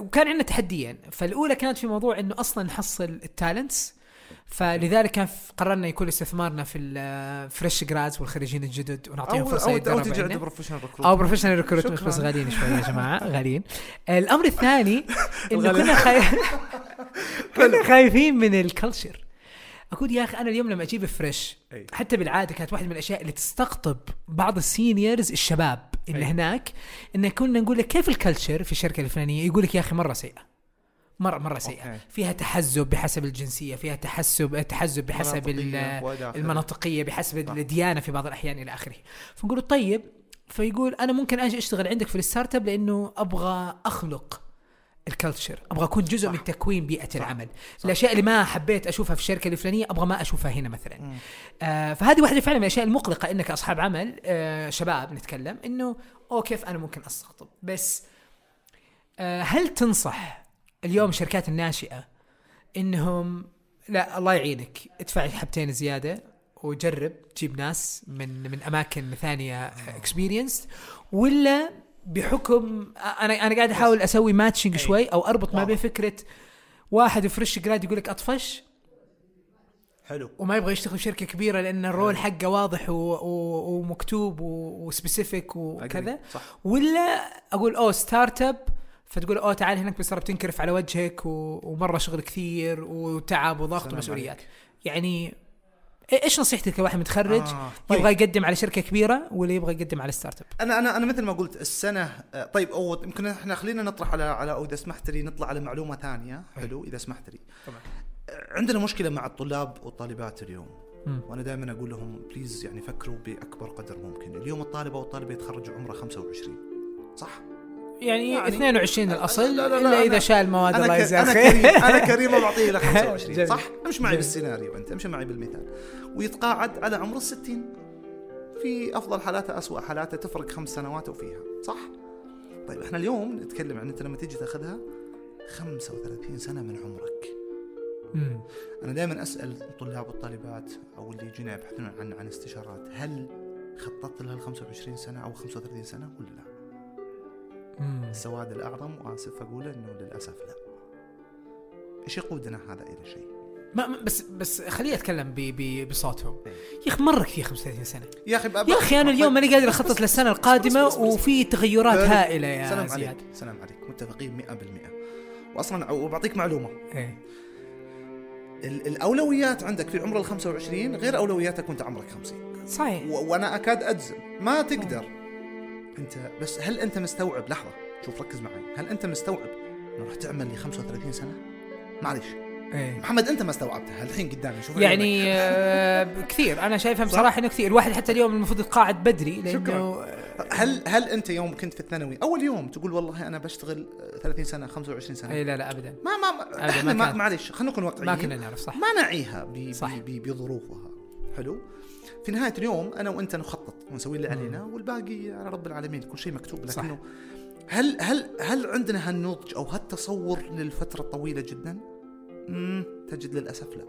وكان عندنا تحديين. فالأولى كانت في موضوع إنه أصلا نحصل ال talents. فلذلك كان قررنا يكون استثمارنا في ال fresh grads والخريجين الجدد ونعطيهم أو فرصة أو, أو يتدربوا تجي عند عندنا. professional أو professional شكراً. بس غاليين شوي يا جماعة. غاليين. الأمر الثاني إنه. كنا خاي... كنا خايفين من ال culture أقول يا أخي أنا اليوم لما أجيب fresh أي. حتى بالعادة كانت واحدة من الأشياء اللي تستقطب بعض ال seniors الشباب اللي أي. هناك انه كنا نقول لك كيف ال culture في الشركة الفلانية يقول لك يا أخي مرة سيئة مره مرة سيئة okay. فيها تحزب بحسب الجنسية فيها تحسب تحزب بحسب ال- مناطقية وإلى آخره. المناطقية بحسب صح. الديانة في بعض الأحيان إلى آخره فنقول طيب فيقول أنا ممكن أجي أشتغل عندك في ال startup لأنه أبغى أخلق ال culture أبغى أكون جزء صح. من تكوين بيئة صح. العمل صح. الأشياء اللي ما حبيت أشوفها في الشركة الفلانية أبغى ما أشوفها هنا مثلا. آه فهذه واحدة فعلا من الأشياء المقلقة إنك أصحاب عمل آه شباب نتكلم إنه أوه كيف أنا ممكن استقطب بس آه هل تنصح اليوم الشركات الناشئة إنهم لا الله يعينك ادفع حبتين زيادة وجرب تجيب ناس من من أماكن ثانية experience ولا بحكم أنا أنا قاعد أحاول أسوي matching أي. شوي أو أربط ما. بين فكرة واحد fresh grad يقول لك أطفش حلو وما يبغى يشتغل في شركه كبيرة لأن ال role حقه واضح و... و... ومكتوب و... و specific وكذا. صح ولا أقول أوه startup فتقول أوه تعال هناك بس بتنكرف على وجهك و... ومرة شغل كثير وتعب وضغط ومسؤوليات. يعني إيه- إيش نصيحتك لواحد متخرج آه. يبغى يقدم على شركة كبيرة ولا يبغى يقدم على startup؟ أنا أنا أنا مثل ما قلت السنة آه، طيب أو يمكن إحنا خلينا نطرح على على أو إذا سمحت لي نطلع على معلومة ثانية حلو إذا سمحت لي طبعا عندنا مشكلة مع الطلاب والطالبات اليوم مم. وأنا دائما أقول لهم please يعني فكروا بأكبر قدر ممكن اليوم الطالبة والطالب يتخرجوا عمره 25 صح يعني, يعني- 22 الأصل لا- لا- لا، إلا إذا شال مواد الله أنا. يجزاه أنا خير كريم أنا كريم بعطيه لك 25 جميل. صح امشي معي. بالسيناريو أنت أمشي معي بالمثال ويتقاعد على عمر الستين في أفضل حالاته اسوء حالاته تفرق خمس سنوات وفيها صح طيب إحنا اليوم نتكلم عن أنت لما تيجي تأخذها 35 سنة من عمرك مم. أنا دائما أسأل الطلاب والطالبات أو اللي يجينا يبحثون عن عن استشارات هل خططت لها ال 25 سنة أو 35 سنة ولا لا؟ مم. السواد الأعظم وأسف أقول إنه للأسف لا. إيش يقودنا هذا إلى شيء؟ ما بس بس خليني أتكلم ب- ب- بصوتهم. إيه. يا أخي مره كثير 35 سنة. يا أخي يا أخي أنا اليوم ماني قادر أخطط للسنة القادمة بس- بس- بس- وفي تغيرات. هائلة يا سلام زياد. عليك سلام عليك. متفقين 100% واصلا وبعطيك معلومة. إيه. ال- الأولويات عندك في عمر ال 25 غير أولوياتك وأنت عمرك 50 صحيح. و- وأنا أكاد أجزم. ما تقدر. انت بس هل أنت مستوعب؟ لحظة. شوف ركز معي. هل أنت مستوعب إنه راح تعمل لي 35 سنة؟ معليش إيه محمد أنت ما استوعبتها الحين قدامي شوف. يعني آه كثير أنا شايفها صح؟ بصراحة إنه كثير الواحد حتى اليوم المفروض يتقاعد بدري لأنه شكراً. هل هل أنت يوم كنت في الثانوي أول يوم تقول والله أنا بشتغل آه، 30 سنه 25 سنة اي لا لا ابدا ما ما, ما أبداً ما. معليش خلينا نكون واقعيين ما كنا نعرف صح ما نعيها صح. بظروفها حلو في نهاية اليوم أنا وأنت نخطط ونسوي اللي علينا والباقي على رب العالمين كل شيء مكتوب صح. لكنه هل هل هل عندنا هالنضج أو هالتصور للفترة الطويلة جدا؟ تجد للأسف لا.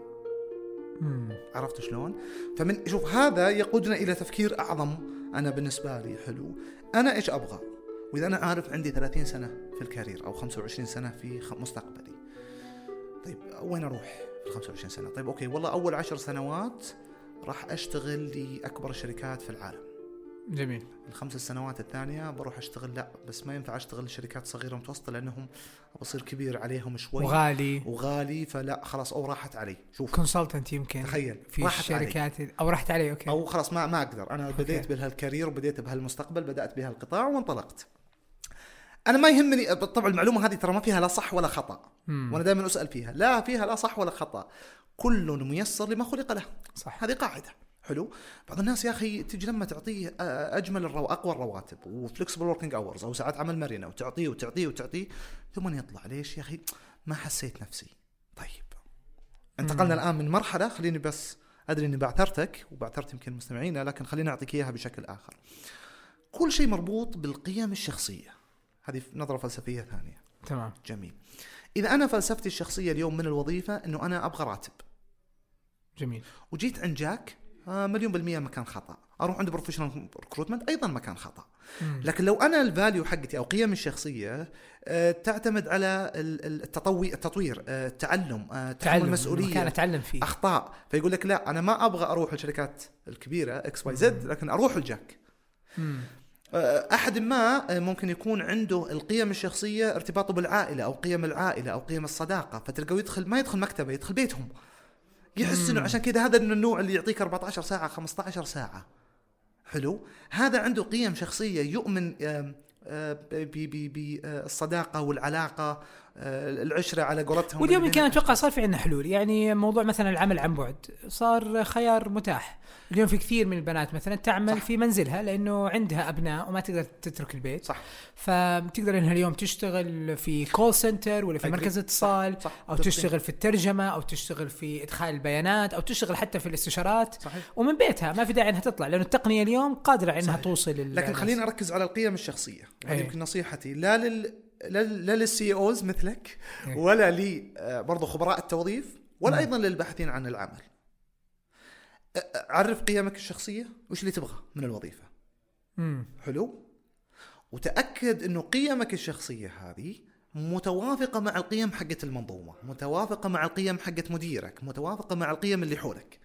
عرفت شلون؟ فمن شوف هذا يقودنا إلى تفكير أعظم أنا بالنسبة لي حلو أنا إيش أبغى؟ وإذا أنا عارف عندي 30 سنة في ال career أو 25 سنة في مستقبلي طيب وين أروح في ال 25 سنة؟ طيب okay والله أول عشر سنوات راح أشتغل لاكبر الشركات في العالم جميل. الخمس سنوات الثانية بروح أشتغل لا بس ما ينفع أشتغل لشركات صغيرة متوسطة لأنهم بصير كبير عليهم شوي. وغالي. وغالي فلا خلاص أو راحت علي. شوف. consultant يمكن تخيل في راحت علي. الشركات أو راحت علي okay. أو خلاص ما ما أقدر. أنا بديت okay. بهال career وبديت بهالمستقبل بدأت بهالقطاع وانطلقت. أنا ما يهمني طبعا المعلومة هذه ترى ما فيها لا صح ولا خطأ. مم. وأنا دائما أسأل فيها. لا فيها لا صح ولا خطأ. كل ميسر لما خلق له. صح. هذه قاعدة. حلو. بعض الناس يا أخي تجي لما تعطيه أجمل الرو... أقوى الرواتب و flexible working hours أو ساعات عمل مرنة وتعطيه وتعطيه وتعطيه ثم يطلع ليش يا أخي؟ ما حسيت نفسي. طيب انتقلنا الآن من مرحلة خليني بس أدري إني بعثرتك وبعثرت يمكن مستمعينا لكن خليني أعطيك إياها بشكل آخر. كل شيء مربوط بالقيم الشخصية. هذه نظرة فلسفية ثانية. تمام. جميل. إذا أنا فلسفتي الشخصية اليوم من الوظيفة إنه أنا أبغى راتب. جميل. وجيت عند جاك مليون بالمية مكان خطأ. أروح عند professional recruitment أيضا مكان خطأ. مم. لكن لو أنا ال value حقتي أو قيمي الشخصية آه، تعتمد على ال- ال- التطوي التطوير آه، التعلم آه، تحمل تعلم مكان أتعلم فيه. أخطاء. فيقول لك لا أنا ما أبغى أروح الشركات الكبيرة X Y Z لكن أروح الجاك. مم. آه، أحد ما آه، ممكن يكون عنده القيم الشخصية ارتباطه بالعائلة أو قيم العائلة أو قيم الصداقة فتلقاه يدخل ما يدخل مكتبة يدخل بيتهم. يحس إنه عشان كذا هذا من النوع اللي يعطيك 14 ساعة 15 ساعة. حلو؟ هذا عنده قيم شخصية يؤمن آه، بالصداقه والعلاقه آه، العشرة على قولتهم واليوم بين- أتوقع صار في عندنا حلول. يعني موضوع مثلا العمل عن بعد. صار خيار متاح. اليوم في كثير من البنات مثلا تعمل صح. في منزلها لأنه عندها أبناء وما تقدر تترك البيت. صح. فبتقدر إنها اليوم تشتغل في كول سنتر ولا في أجري. مركز اتصال صح. أو تفصيل. تشتغل في الترجمة أو تشتغل في إدخال البيانات أو تشتغل حتى في الاستشارات صحيح. ومن بيتها. ما في داعي إنها تطلع لأنه التقنية اليوم قادرة إنها صحيح. توصل لكن خلينا نركز على القيم الشخصية. هذه إيه. يمكن نصيحتي لا لل لا للسي أوز مثلك إيه. ولا لي آه، برضو خبراء التوظيف ولا. أيضا للباحثين عن العمل. عرف قيمك الشخصية؟ وش اللي تبغى من الوظيفة؟ مم. حلو. وتأكد إنه قيمك الشخصية هذه متوافقة مع القيم حقت المنظومة متوافقة مع القيم حقت مديرك متوافقة مع القيم اللي حولك.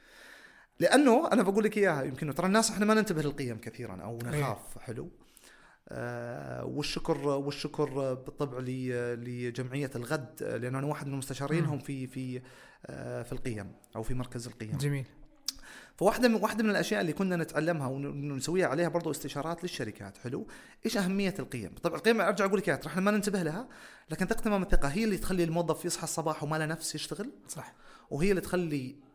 لأنه أنا بقول لك إياها يمكن ترى الناس إحنا ما ننتبه للقيم كثيرا أو نخاف حلو. آه والشكر والشكر بالطبع لجمعية الغد آه، لأنه أنا واحد من مستشارينهم في في آه في القيم أو في مركز القيم. جميل. فواحدة من واحدة من الأشياء اللي كنا نتعلمها ونسويها عليها برضو استشارات للشركات. حلو. إيش أهمية القيم؟ طبعا القيم أرجع أقول لك إحنا ما ننتبه لها لكن ثقه تمام الثقة هي اللي تخلي الموظف يصحى الصباح وما له نفس يشتغل. صح. وهي اللي تخلي آه،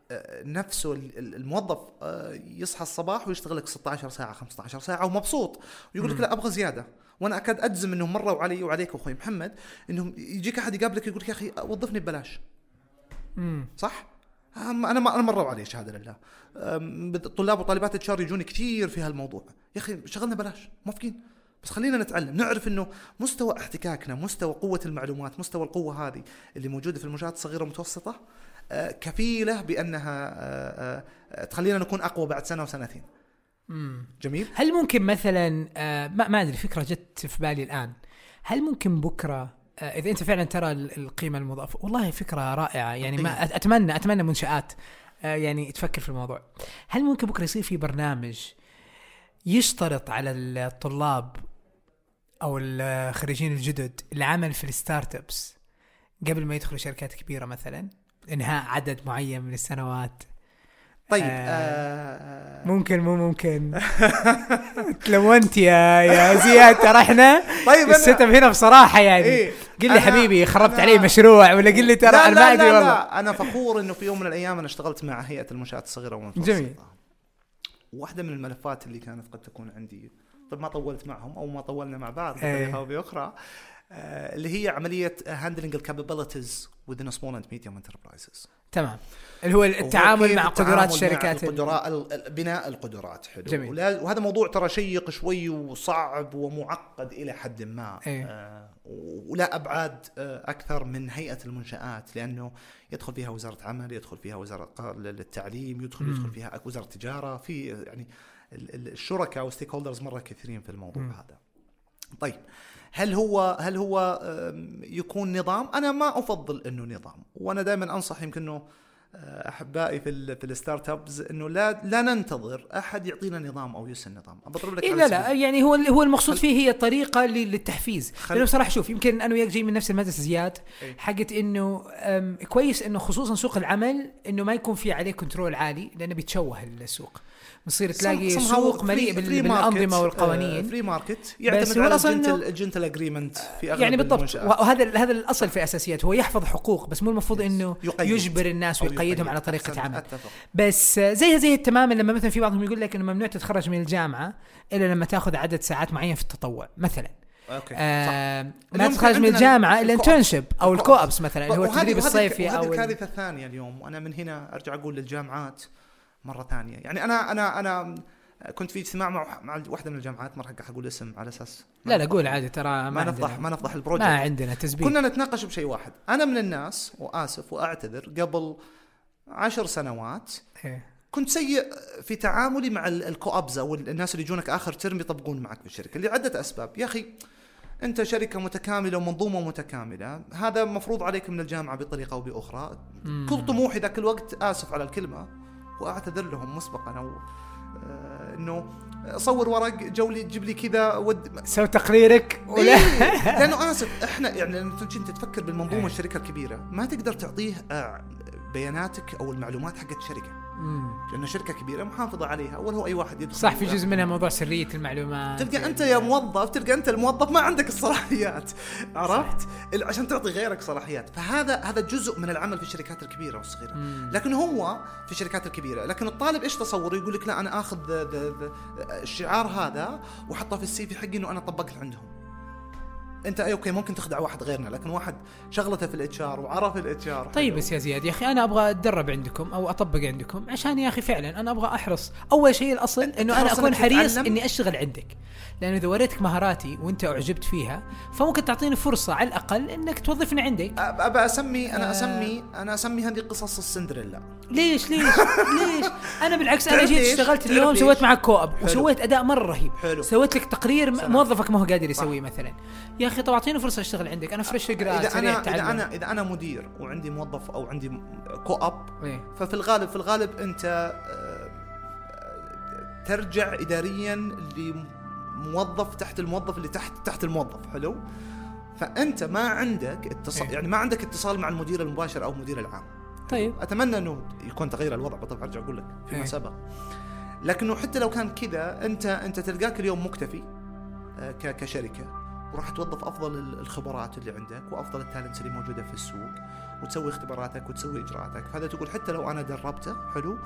نفسه ال- ال- الموظف آه، يصحى الصباح ويشتغل لك 16 ساعة 15 ساعة ومبسوط. ويقول لك لا أبغى زيادة. وأنا أكاد أجزم إنهم مروا علي وعليك أخوي محمد إنهم يجيك أحد يقابلك يقول لك يا أخي وظفني ببلاش. مم. صح؟ أنا ما أنا مروا علي شهادة لله. طلاب وطالبات اتشار يجوني كثير في هالموضوع. يا أخي شغلنا بلاش موافقين؟ بس خلينا نتعلم نعرف إنه مستوى احتكاكنا مستوى قوة المعلومات مستوى القوة هذه اللي موجودة في المنشآت الصغيرة والمتوسطة كفيلة بأنها آه، آه، تخلينا نكون أقوى بعد سنة وسنتين. مم. جميل؟ هل ممكن مثلا آه ما, أدري فكرة جت في بالي الآن. هل ممكن بكرة إذا أنت فعلا ترى ال- القيمة المضافة والله فكرة رائعة. يعني ما أتمنى أتمنى منشآت يعني تفكر في الموضوع. هل ممكن بكرة يصير في برنامج يشترط على الطلاب أو الخريجين الجدد العمل في ال startups قبل ما يدخلوا شركات كبيرة مثلا؟ إنهاء عدد معين من السنوات. طيب آه، آه ممكن مو ممكن. تلونت يا يا زياد ترى إحنا طيب ال setup هنا بصراحة يعني. إيه، قل لي حبيبي خربت علي مشروع ولا قل لي ترى أنا ما ادري والله لا أنا فخور إنه في يوم من الأيام أنا اشتغلت مع هيئة المنشآت الصغيرة والمتوسطه جميل. واحدة من الملفات اللي كانت قد تكون عندي طب ما طولت معهم أو ما طولنا مع بعض إيه. بطريقة أو بأخرى. آه، اللي هي عملية handling ال capabilities within a small and medium enterprises تمام اللي هو التعامل مع قدرات الشركات ال- القدرات ال- ال- بناء القدرات حلو جميل. وهذا موضوع ترى شيق شوي وصعب ومعقد إلى حد ما إيه. آه ولا أبعاد آه أكثر من هيئة المنشآت لأنه يدخل فيها وزارة عمل يدخل فيها وزارة التعليم يدخل مم. يدخل فيها وزارة التجاره في يعني ال- ال- الشركاء وال stakeholders مرة كثيرين في الموضوع مم. هذا طيب هل هو هل هو يكون نظام؟ أنا ما أفضل إنه نظام، وأنا دائما أنصح يمكن إنه آه، أحبائي في ال في ال startups إنه لا لا ننتظر أحد يعطينا نظام أو يسن نظام، بضرب لك إيه لا لا يعني هو هو المقصود خل- فيه هي طريقه لل- للتحفيز. خل- لأنه بصراحة شوف يمكن أنا وياك جاي من نفس المدرسة زياد إيه. حقت إنه كويس إنه خصوصا سوق العمل إنه ما يكون في عليه control عالي لأنه بيتشوه السوق. بتصير تلاقي سوق مليء بالأنظمة آه، والقوانين free market يعتمد على ال gentle ال gentle agreement في أغلب يعني بالضبط. وهذا هذا الأصل في أساسيات هو يحفظ حقوق بس مو المفروض إنه يقيد. يجبر الناس ويقيدهم يقيد. على طريقة عمل أتفق بس زيها زي تماما لما مثلا في بعضهم يقول لك إنه ممنوع تتخرج من الجامعة إلا لما تأخذ عدد ساعات معين في التطوع مثلا أوكي. آه ما تتخرج من الجامعة إلا. internship أو. ال co-ops مثلا اللي هو التدريب الصيفي أو ال- الكارثة الثانية اليوم وأنا من هنا أرجع أقول للجامعات مرة ثانية. يعني أنا أنا أنا كنت في اجتماع مع مع واحدة من الجامعات ما راح أقول اسم على أساس ما لا لا قول عادي ترى ما, ما نفضح ما نفضح ما ال project عندنا تسبيح. كنا نتناقش بشيء واحد. أنا من الناس وآسف وأعتذر قبل عشر سنوات إيه. كنت سيء في تعاملي مع ال- ال co-ops أو الناس اللي يجونك آخر ترم يطبقون معك في الشركة لعده أسباب. يا أخي أنت شركة متكاملة ومنظومة متكاملة هذا مفروض عليك من الجامعة بطريقة أو بأخرى. كل طموحي ذاك الوقت آسف على الكلمة. واعتذر لهم مسبقا. أو آه، إنه صور ورق جولي جيب لي كذا ود سوي تقريرك. ولا إيه لأنه اسف إحنا يعني لما انت تفكر بالمنظومة إيه. الشركة الكبيرة ما تقدر تعطيه آه، بياناتك أو المعلومات حقت الشركة. مم. لأنه شركة كبيرة محافظة عليها ولا هو أي واحد يدخل صح في جزء منها موضوع سرية المعلومات. تلقى أنت يا موظف تلقى أنت الموظف ما عندك الصلاحيات عرفت؟ عشان تعطي غيرك صلاحيات. فهذا هذا جزء من العمل في الشركات الكبيرة والصغيرة. مم. لكن هو في الشركات الكبيرة. لكن الطالب إيش تصوره؟ يقول لك لا أنا آخذ الشعار هذا واحطه في ال CV حقي إنه أنا طبقت عندهم. انت اي okay ممكن تخدع واحد غيرنا لكن واحد شغلته في الاتش آر وعرف ال HR طيب بس يا زياد يا أخي أنا أبغى أتدرب عندكم أو أطبق عندكم عشان يا أخي فعلا أنا أبغى أحرص أول شيء الأصل إنه أنا أكون حريص؟ إني أشتغل عندك لأنه إذا وريتك مهاراتي وأنت أعجبت فيها فممكن تعطيني فرصة على الأقل إنك توظفني عندك أبى أسمي أنا آه. أسمي أنا أسمي هذه قصص السندريلا ليش ليش ليش أنا بالعكس أنا جيت؟ اشتغلت اليوم؟ سويت معك co-op. وسويت أداء مرة رهيب حلو. سويت لك تقرير. موظفك ما هو قادر. يسويه مثلا يا أخي طب أعطيني فرصة أشتغل عندك أنا fresh grad اذا أنا إذا. أنا إذا أنا مدير وعندي موظف أو عندي co-op إيه. ففي الغالب في الغالب أنت آه، ترجع اداريا لموظف تحت الموظف اللي تحت تحت الموظف حلو فأنت ما عندك اتصال إيه. يعني ما عندك اتصال مع المدير المباشر أو المدير العام طيب أتمنى أنه يكون تغيير الوضع طبعا أرجع أقول لك فيما إيه. سبق لكنه حتى لو كان كذا انت أنت تلقاك اليوم مكتفي آه، كشركة وراح توظف أفضل ال- الخبرات اللي عندك وأفضل التالنتس اللي موجودة في السوق وتسوي اختباراتك وتسوي إجراءاتك. فهذا تقول حتى لو أنا دربته حلو.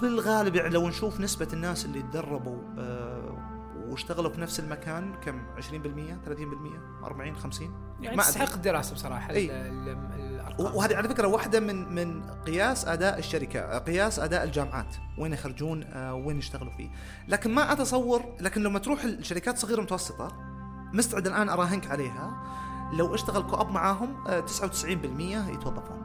في الغالب يعني لو نشوف نسبة الناس اللي تدربوا آه واشتغلوا في نفس المكان كم؟ 20% 30% 40 50 يعني ما. تستحق الدراسة بصراحة ال- الأرقام. وهذه على فكرة واحدة من من قياس أداء الشركة قياس أداء الجامعات وين يخرجون آه، وين يشتغلوا فيه. لكن ما أتصور لكن لما تروح الشركات صغيرة متوسطة مستعد الآن أراهنك عليها. لو اشتغل كواب معاهم آه، 99% يتوظفون.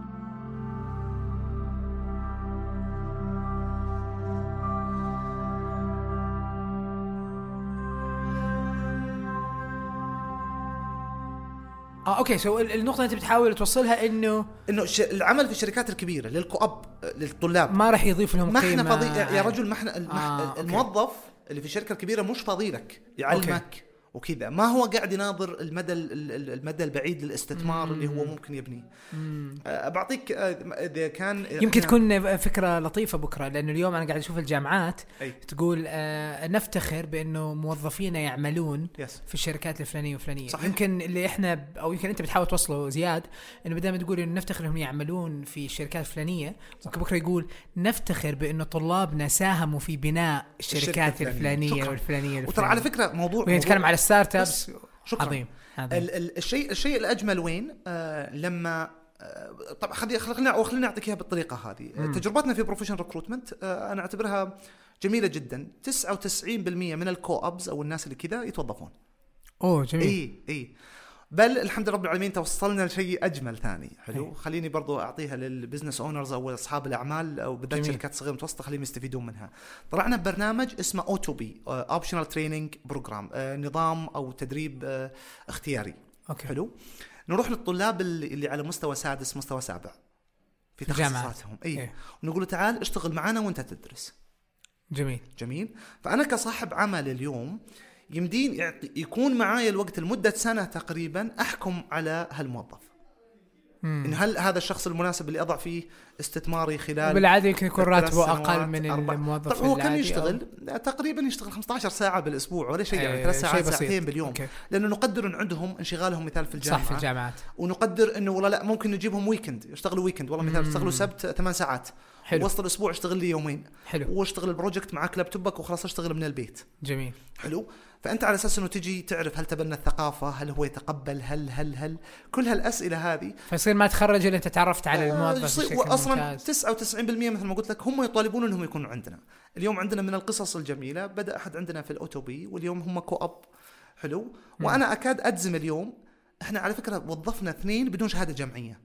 آه okay so ال- النقطة اللي أنت بتحاول توصلها إنه إنه الش- العمل في الشركات الكبيرة لل co-op آه، للطلاب. ما راح يضيف لهم ما إحنا فاضي يا رجل ما إحنا. آه، okay. الموظف اللي في الشركة الكبيرة مش فاضي لك يعلمك. وكذا ما هو قاعد يناظر المدى ال- ال- المدى البعيد للاستثمار اللي هو ممكن يبنيه أه، بعطيك أه، إذا كان يمكن تكون فكرة لطيفة بكرة لأنه اليوم أنا قاعد أشوف الجامعات أي. تقول آه نفتخر بأنه موظفينا يعملون yes في الشركات الفلانية والفلانية صحيح. يمكن اللي إحنا أو يمكن أنت بتحاول توصله زياد إنه بدل ما تقول إنه نفتخر إنهم يعملون في الشركات الفلانية ممكن بكرة يقول نفتخر بأنه طلابنا ساهموا في بناء الشركات. الفلانية. والفلانية وترى. على فكرة موضوع موضوع- على ال startups بس شكرا. عظيم عظيم. ال- ال- الشيء الشيء الأجمل وين؟ آه لما آه طبعا خلي خلينا خلينا نعطيك إياها بالطريقة هذه. مم. تجربتنا في professional recruitment آه أنا أعتبرها جميلة جدا. 99% من ال co-ops أو الناس اللي كذا يتوظفون. أوه جميل. إي إي. بل الحمد لله رب العالمين توصلنا لشيء أجمل ثاني. حلو؟ أي. خليني برضو أعطيها لل business owners أو اصحاب الأعمال أو بالذات. شركات صغيرة متوسطة خليهم يستفيدون منها. طلعنا ببرنامج اسمه OTP optional training program نظام أو تدريب آه، اختياري. okay. حلو؟ نروح للطلاب اللي, اللي على مستوى سادس مستوى سابع. في. تخصصاتهم. اي إيه. ونقول له تعال اشتغل معنا وانت تدرس. جميل. جميل؟ فأنا كصاحب عمل اليوم يمدين يعطي يكون معايا الوقت لمدة سنة تقريبا أحكم على هالموظف مم. إنه هل هذا الشخص المناسب اللي أضع فيه استثماري خلال بالعاده يمكن يكون راتبه أقل من الموظف طب هو كم العادي أو- يشتغل؟ تقريبا يشتغل 15 ساعة بالأسبوع ولا شيء يعني إيه، ثلاث ساعات بسيط. ساعتين باليوم okay. لأنه نقدر ان عندهم انشغالهم مثال في الجامعة صح في الجامعات ونقدر إنه والله لا ممكن نجيبهم weekend يشتغلوا weekend والله مثال. يشتغلوا سبت ثمان ساعات حلو. وسط الأسبوع اشتغل لي يومين. حلو. واشتغل ال project معك لابتوبك وخلاص اشتغل من البيت. جميل. حلو. فأنت على أساس إنه تجي تعرف هل تبنى الثقافة هل هو يتقبل هل هل هل. كل هالأسئلة هذه فيصير ما تخرج إلا أنت تعرفت على آه، الموظف بشكل واصلا ممتاز. 99% مثل ما قلت لك هم يطالبون إنهم يكونوا عندنا. اليوم عندنا من القصص الجميلة بدأ أحد عندنا في ال OTP واليوم هم co-op حلو وأنا أكاد أجزم اليوم إحنا على فكرة وظفنا اثنين بدون شهادة جامعية.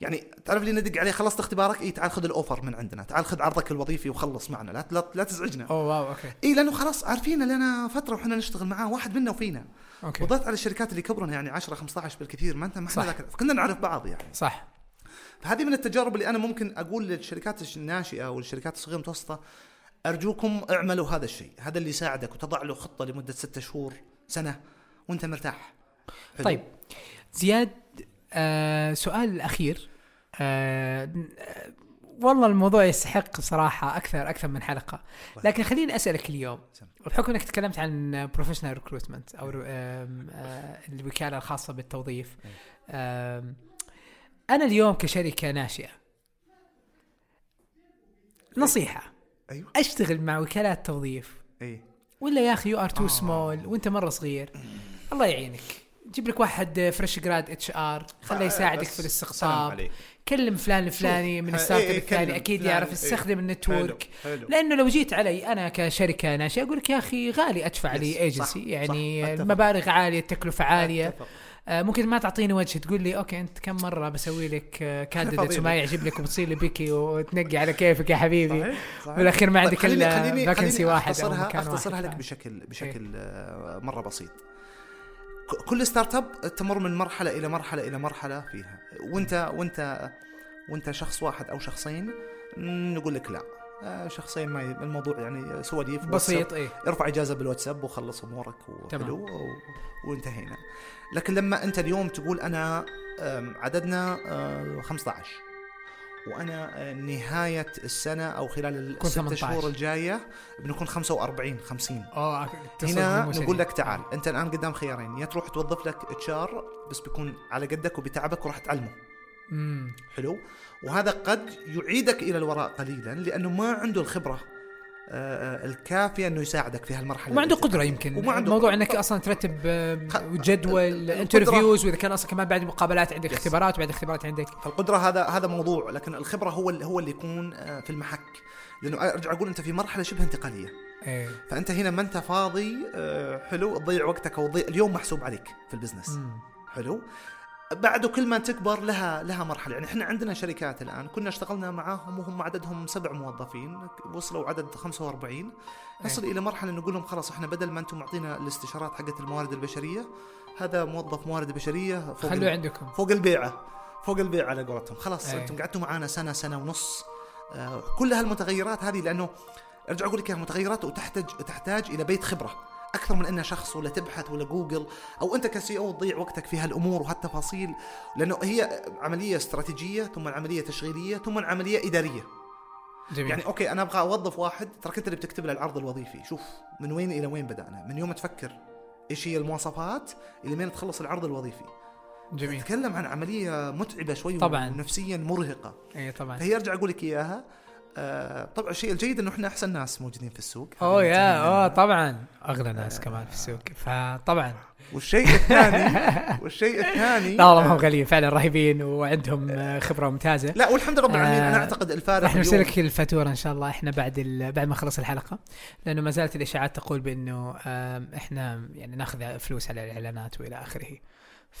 يعني تعرف لي ندق عليه خلصت اختبارك؟ اي تعال خذ ال offer من عندنا تعال خذ عرضك الوظيفي وخلص معنا لا لا, لا تزعجنا. أوه wow okay. اي لأنه خلاص عارفين لنا فترة وحنا نشتغل معاه واحد منا وفينا. okay. وضعت على الشركات اللي كبرنا يعني 10 15 بالكثير ما أنت ما إحنا فكنا نعرف بعض يعني. صح. فهذه من التجارب اللي أنا ممكن أقول للشركات الناشئة والشركات الصغيرة المتوسطة أرجوكم اعملوا هذا الشيء هذا اللي يساعدك وتضع له خطة لمدة ستة شهور سنة وأنت مرتاح. حلو؟ طيب زياد آه سؤال الأخير. آه والله الموضوع يستحق صراحة أكثر أكثر من حلقة. لكن خليني أسألك اليوم. بحكم أنك تكلمت عن professional recruitment أو آه الوكالة الخاصة بالتوظيف آم، أنا اليوم كشركة ناشئة. نصيحة. أيوه. أشتغل مع وكالات توظيف اي ولا يا أخي you are too. small وأنت مرة صغير. الله يعينك. جيب لك واحد fresh grad HR خليه يساعدك في الاستقطاب. كلم فلان الفلاني من ال startup إيه، الفلاني كلم أكيد يعرف إيه. يستخدم ال network حلو حلو لأنه لو جيت علي أنا كشركة ناشئة أقول لك يا أخي غالي أدفع لي صح، ايجنسي صح، يعني أتفق. المبالغ عالية التكلفة عالية أتفق. آه ممكن ما تعطيني وجه تقول لي okay أنت كم مرة بسوي لك candidates فضيلة. وما يعجب لك وبتصير لي picky وتنقي على كيفك يا حبيبي صحيح صحيح بالاخير ما عندك طيب خليني- الا vacancy واحد اختصرها اختصرها واحد لك بشكل بشكل آه، مرة بسيط كل startup تمر من مرحلة إلى مرحلة إلى مرحلة فيها. وانت وانت وأنت شخص واحد أو شخصين نقول لك لا. آه، شخصين ما الموضوع يعني سواليف بسيط إيه. ارفع إجازة بالواتساب وخلص أمورك. وحلو وانتهينا. لكن لما أنت اليوم تقول أنا عددنا آه، 15 وأنا آه، نهاية السنة أو خلال الست 18. شهور الجاية بنكون 45 50 آه هنا نقول لك تعال أنت الآن قدام خيارين يا تروح توظف لك HR بس بيكون على قدك وبتعبك وراح تعلمه. امم حلو؟ وهذا قد يعيدك إلى الوراء قليلا لأنه ما عنده الخبرة. الكافية إنه يساعدك في هالمرحلة وما عنده قدرة يمكن. وما عنده موضوع. إنك أصلا ترتب آه، جدول interviews وإذا كان أصلا كمان بعد مقابلات عندك. اختبارات وبعد اختبارات عندك. فالقدره هذا هذا موضوع لكن الخبرة هو اللي هو اللي يكون آه، في المحك. لأنه أرجع أقول أنت في مرحلة شبه انتقالية. إيه. فأنت هنا ما أنت فاضي آه، حلو تضيع وقتك أو اليوم محسوب عليك في البزنس. حلو. بعده كل ما تكبر لها لها مرحلة. يعني إحنا عندنا شركات الآن كنا اشتغلنا معاهم وهم عددهم سبع موظفين وصلوا عدد 45 نصل إلى مرحلة نقول لهم خلاص إحنا بدل ما أنتم معطينا الاستشارات حقت الموارد البشرية هذا موظف موارد بشرية فوق خلوه عندكم. فوق البيعة. فوق البيعة على قولتهم. خلاص أي. أنتم قعدتوا معانا سنة سنة ونص. آه كل هالمتغيرات هذه لأنه أرجع أقول لك متغيرات وتحتاج تحتاج إلى بيت خبرة. أكثر من انها شخص ولا تبحث ولا جوجل أو أنت كسي أو تضيع وقتك في هالأمور وهالتفاصيل لأنه هي عملية استراتيجية ثم عملية تشغيلية ثم عملية إدارية. جميل. يعني okay أنا أبغى أوظف واحد ترى انت اللي بتكتب له العرض الوظيفي. شوف من وين إلى وين بدأنا؟ من يوم تفكر إيش هي المواصفات إلى مين تخلص العرض الوظيفي. جميل. نتكلم عن عملية متعبة شوي طبعاً. ونفسيا مرهقة. اي طبعا. فهي أرجع أقول لك إياها. آه طبعا الشيء الجيد إنه إحنا أحسن ناس موجودين في السوق. أوه يا هذا أوه مثلاً. طبعا. أغلى ناس كمان في السوق. فطبعا. والشيء الثاني والشيء الثاني لا والله ما هم غاليين فعلا رهيبين وعندهم آه، خبرة ممتازة. لا والحمد لله رب العالمين. آه، أنا أعتقد الفارق راح نرسل لك الفاتورة إن شاء الله إحنا بعد. بعد ما نخلص الحلقة. لأنه ما زالت الإشاعات تقول بأنه إحنا يعني نأخذ فلوس على الإعلانات وإلى آخره.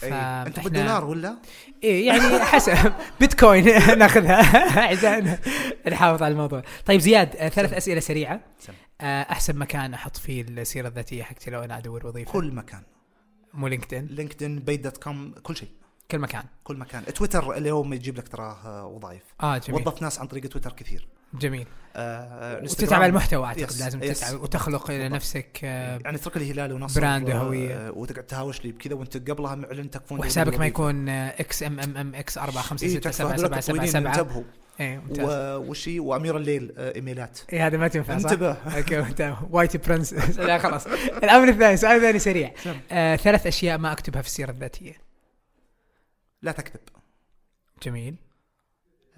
أي. أنت بالدولار ولا؟ إيه يعني حسب. بيتكوين ناخذها. عشان نحافظ على الموضوع. طيب زياد آه، ثلاث أسئلة سريعة. سم. آه، أحسن مكان أحط فيه السيرة الذاتية حقتي لو أنا أدور وظيفة. كل مكان. مو لينكدين. لينكدين بيت دوت كوم كل شيء. كل مكان. كل مكان. تويتر اليوم يجيب لك تراه آه، وظائف. آه جميل. وظف ناس عن طريق تويتر كثير. جميل. آه وتتعب على المحتوى أعتقد يس، لازم يس. تتعب وتخلق. لنفسك آه، يعني اترك لي هلال ونصر براند وهوية. آه، وتقعد تهاوش لي بكذا وانت قبلها معلن تكفون وحسابك ما يكون إكس ام ام ام إكس 4 5 إيه 6 7 7 7 7 انتبهوا. إيه ممتاز. وشي وأمير الليل آه، إيميلات. إيه هذا ما تنفع؟ انتبه. أوكي وايتي برنس لا خلاص. الأمر الثاني سؤال ثاني سريع. آه، ثلاث أشياء ما أكتبها في السيرة الذاتية. لا تكذب جميل.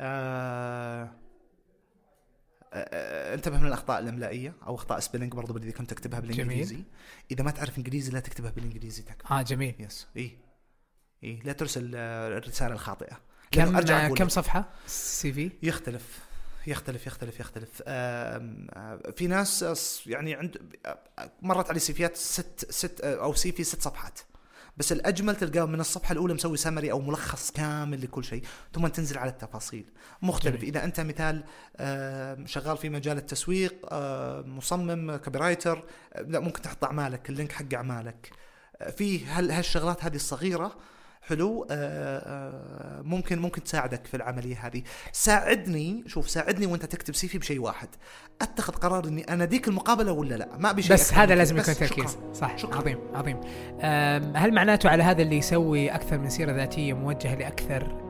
آه، انتبه من الأخطاء الأملائية أو أخطاء spelling برضو اذا كنت تكتبها بالإنجليزي. إذا ما تعرف إنجليزي لا تكتبها بالإنجليزي تكفى آه جميل. yes اي اي لا ترسل الرسالة الخاطئة. كم أرجع كم صفحة؟ CV يختلف. يختلف يختلف يختلف. في ناس يعني عند آه، مرت علي سيفيات ست ست آه، أو CV ست صفحات. بس الأجمل تلقاه من الصفحة الأولى مسوي سمري أو ملخص كامل لكل شيء ثم تنزل على التفاصيل. مختلف. جميل. إذا أنت مثال آه، شغال في مجال التسويق آه، مصمم copywriter آه، لا ممكن تحط أعمالك ال link حق أعمالك. في هال- هالشغلات هذه الصغيرة حلو آه، آه، ممكن ممكن تساعدك في العملية هذه ساعدني شوف ساعدني وانت تكتب CV بشيء واحد أتخذ قرار إني أنا ديك المقابلة ولا لا ما ابي شيء بس هذا لازم. يكون تركيز. صح شكراً. عظيم عظيم هل معناته على هذا اللي يسوي أكثر من سيرة ذاتية موجهة لأكثر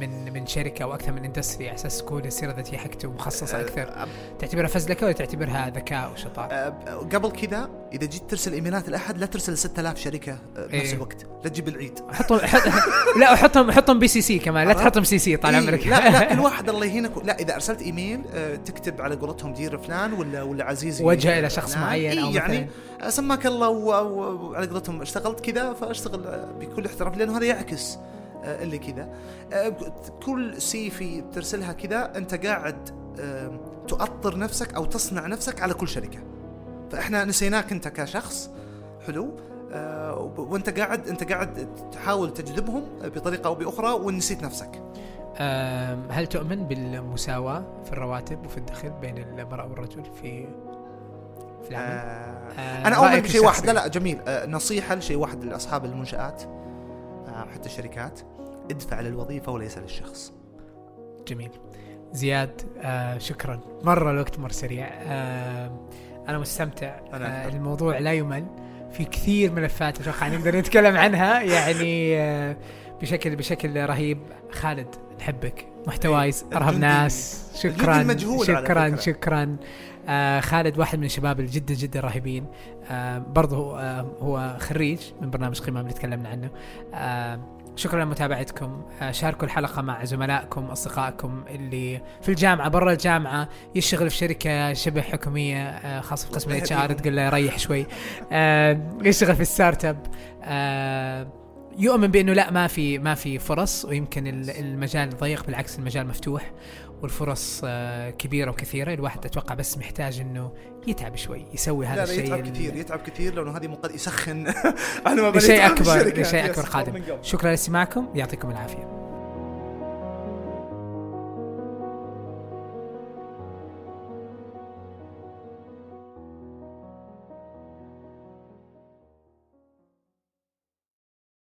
من من شركة أو أكثر من industry على أساس تكون السيره الذاتيه حقته مخصصه أكثر آه، تعتبرها فزلكه ولا تعتبرها ذكاء وشطاره؟ آه، قبل كذا إذا جيت ترسل إيميلات لأحد لا ترسل 6000 شركة آه، بنفس إيه. الوقت لا تجيب العيد حطهم حط لا حطهم حطهم B CC كمان لا؟ تحطهم CC طال إيه، عمرك لا لا كل واحد الله يهينك لا إذا أرسلت إيميل آه، تكتب على قولتهم dear فلان ولا ولا عزيزي وجهه إلى شخص. معين أو إيه يعني مثلا آه، سماك الله وعلى قولتهم اشتغلت كذا فأشتغل آه، بكل احتراف لأنه هذا يعكس آه، اللي كذا. آه، كل سي في ترسلها كذا أنت قاعد تؤطر نفسك أو تصنع نفسك على كل شركة. فإحنا نسيناك أنت كشخص حلو؟ آه، وأنت قاعد أنت قاعد تحاول تجذبهم بطريقة أو بأخرى ونسيت نفسك. هل تؤمن بالمساواة في الرواتب وفي الدخل بين المرأة والرجل في في العمل؟ آه، آه، أنا أؤمن رأيك بشيء واحد. لا لا جميل. آه، نصيحة لشيء واحد لأصحاب المنشآت آه، حتى الشركات. ادفع للوظيفة وليس للشخص. جميل. زياد آه شكرا. مرة الوقت مر سريع. آه أنا مستمتع. أنا آه. الموضوع لا يمل. في كثير ملفات أتوقع نقدر نتكلم عنها. يعني آه بشكل بشكل رهيب. خالد نحبك. محتوايز أرهب الجندي- ناس. شكرا. شكرا. شكرا. آه خالد واحد من الشباب الجدا جدا رهيبين. آه برضه آه هو خريج من برنامج قمم اللي تكلمنا عنه. آه شكرا لمتابعتكم. آه شاركوا الحلقة مع زملائكم أصدقائكم اللي في الجامعة برا الجامعة يشتغل في شركة شبه حكومية آه خاصة في قسم ال HR تقول له ريح شوي. آه يشتغل في ال startup. يؤمن بأنه لا ما في ما في فرص ويمكن ال- المجال ضيق بالعكس المجال مفتوح. والفرص آه، كبيرة وكثيرة. الواحد أتوقع بس محتاج إنه يتعب شوي يسوي هذا الشيء يتعب كثير يتعب كثير لأنه هذه مقد يسخن. على ما لشيء الشركة. لشيء أكبر قادم. شكرا لاستماعكم يعطيكم العافية.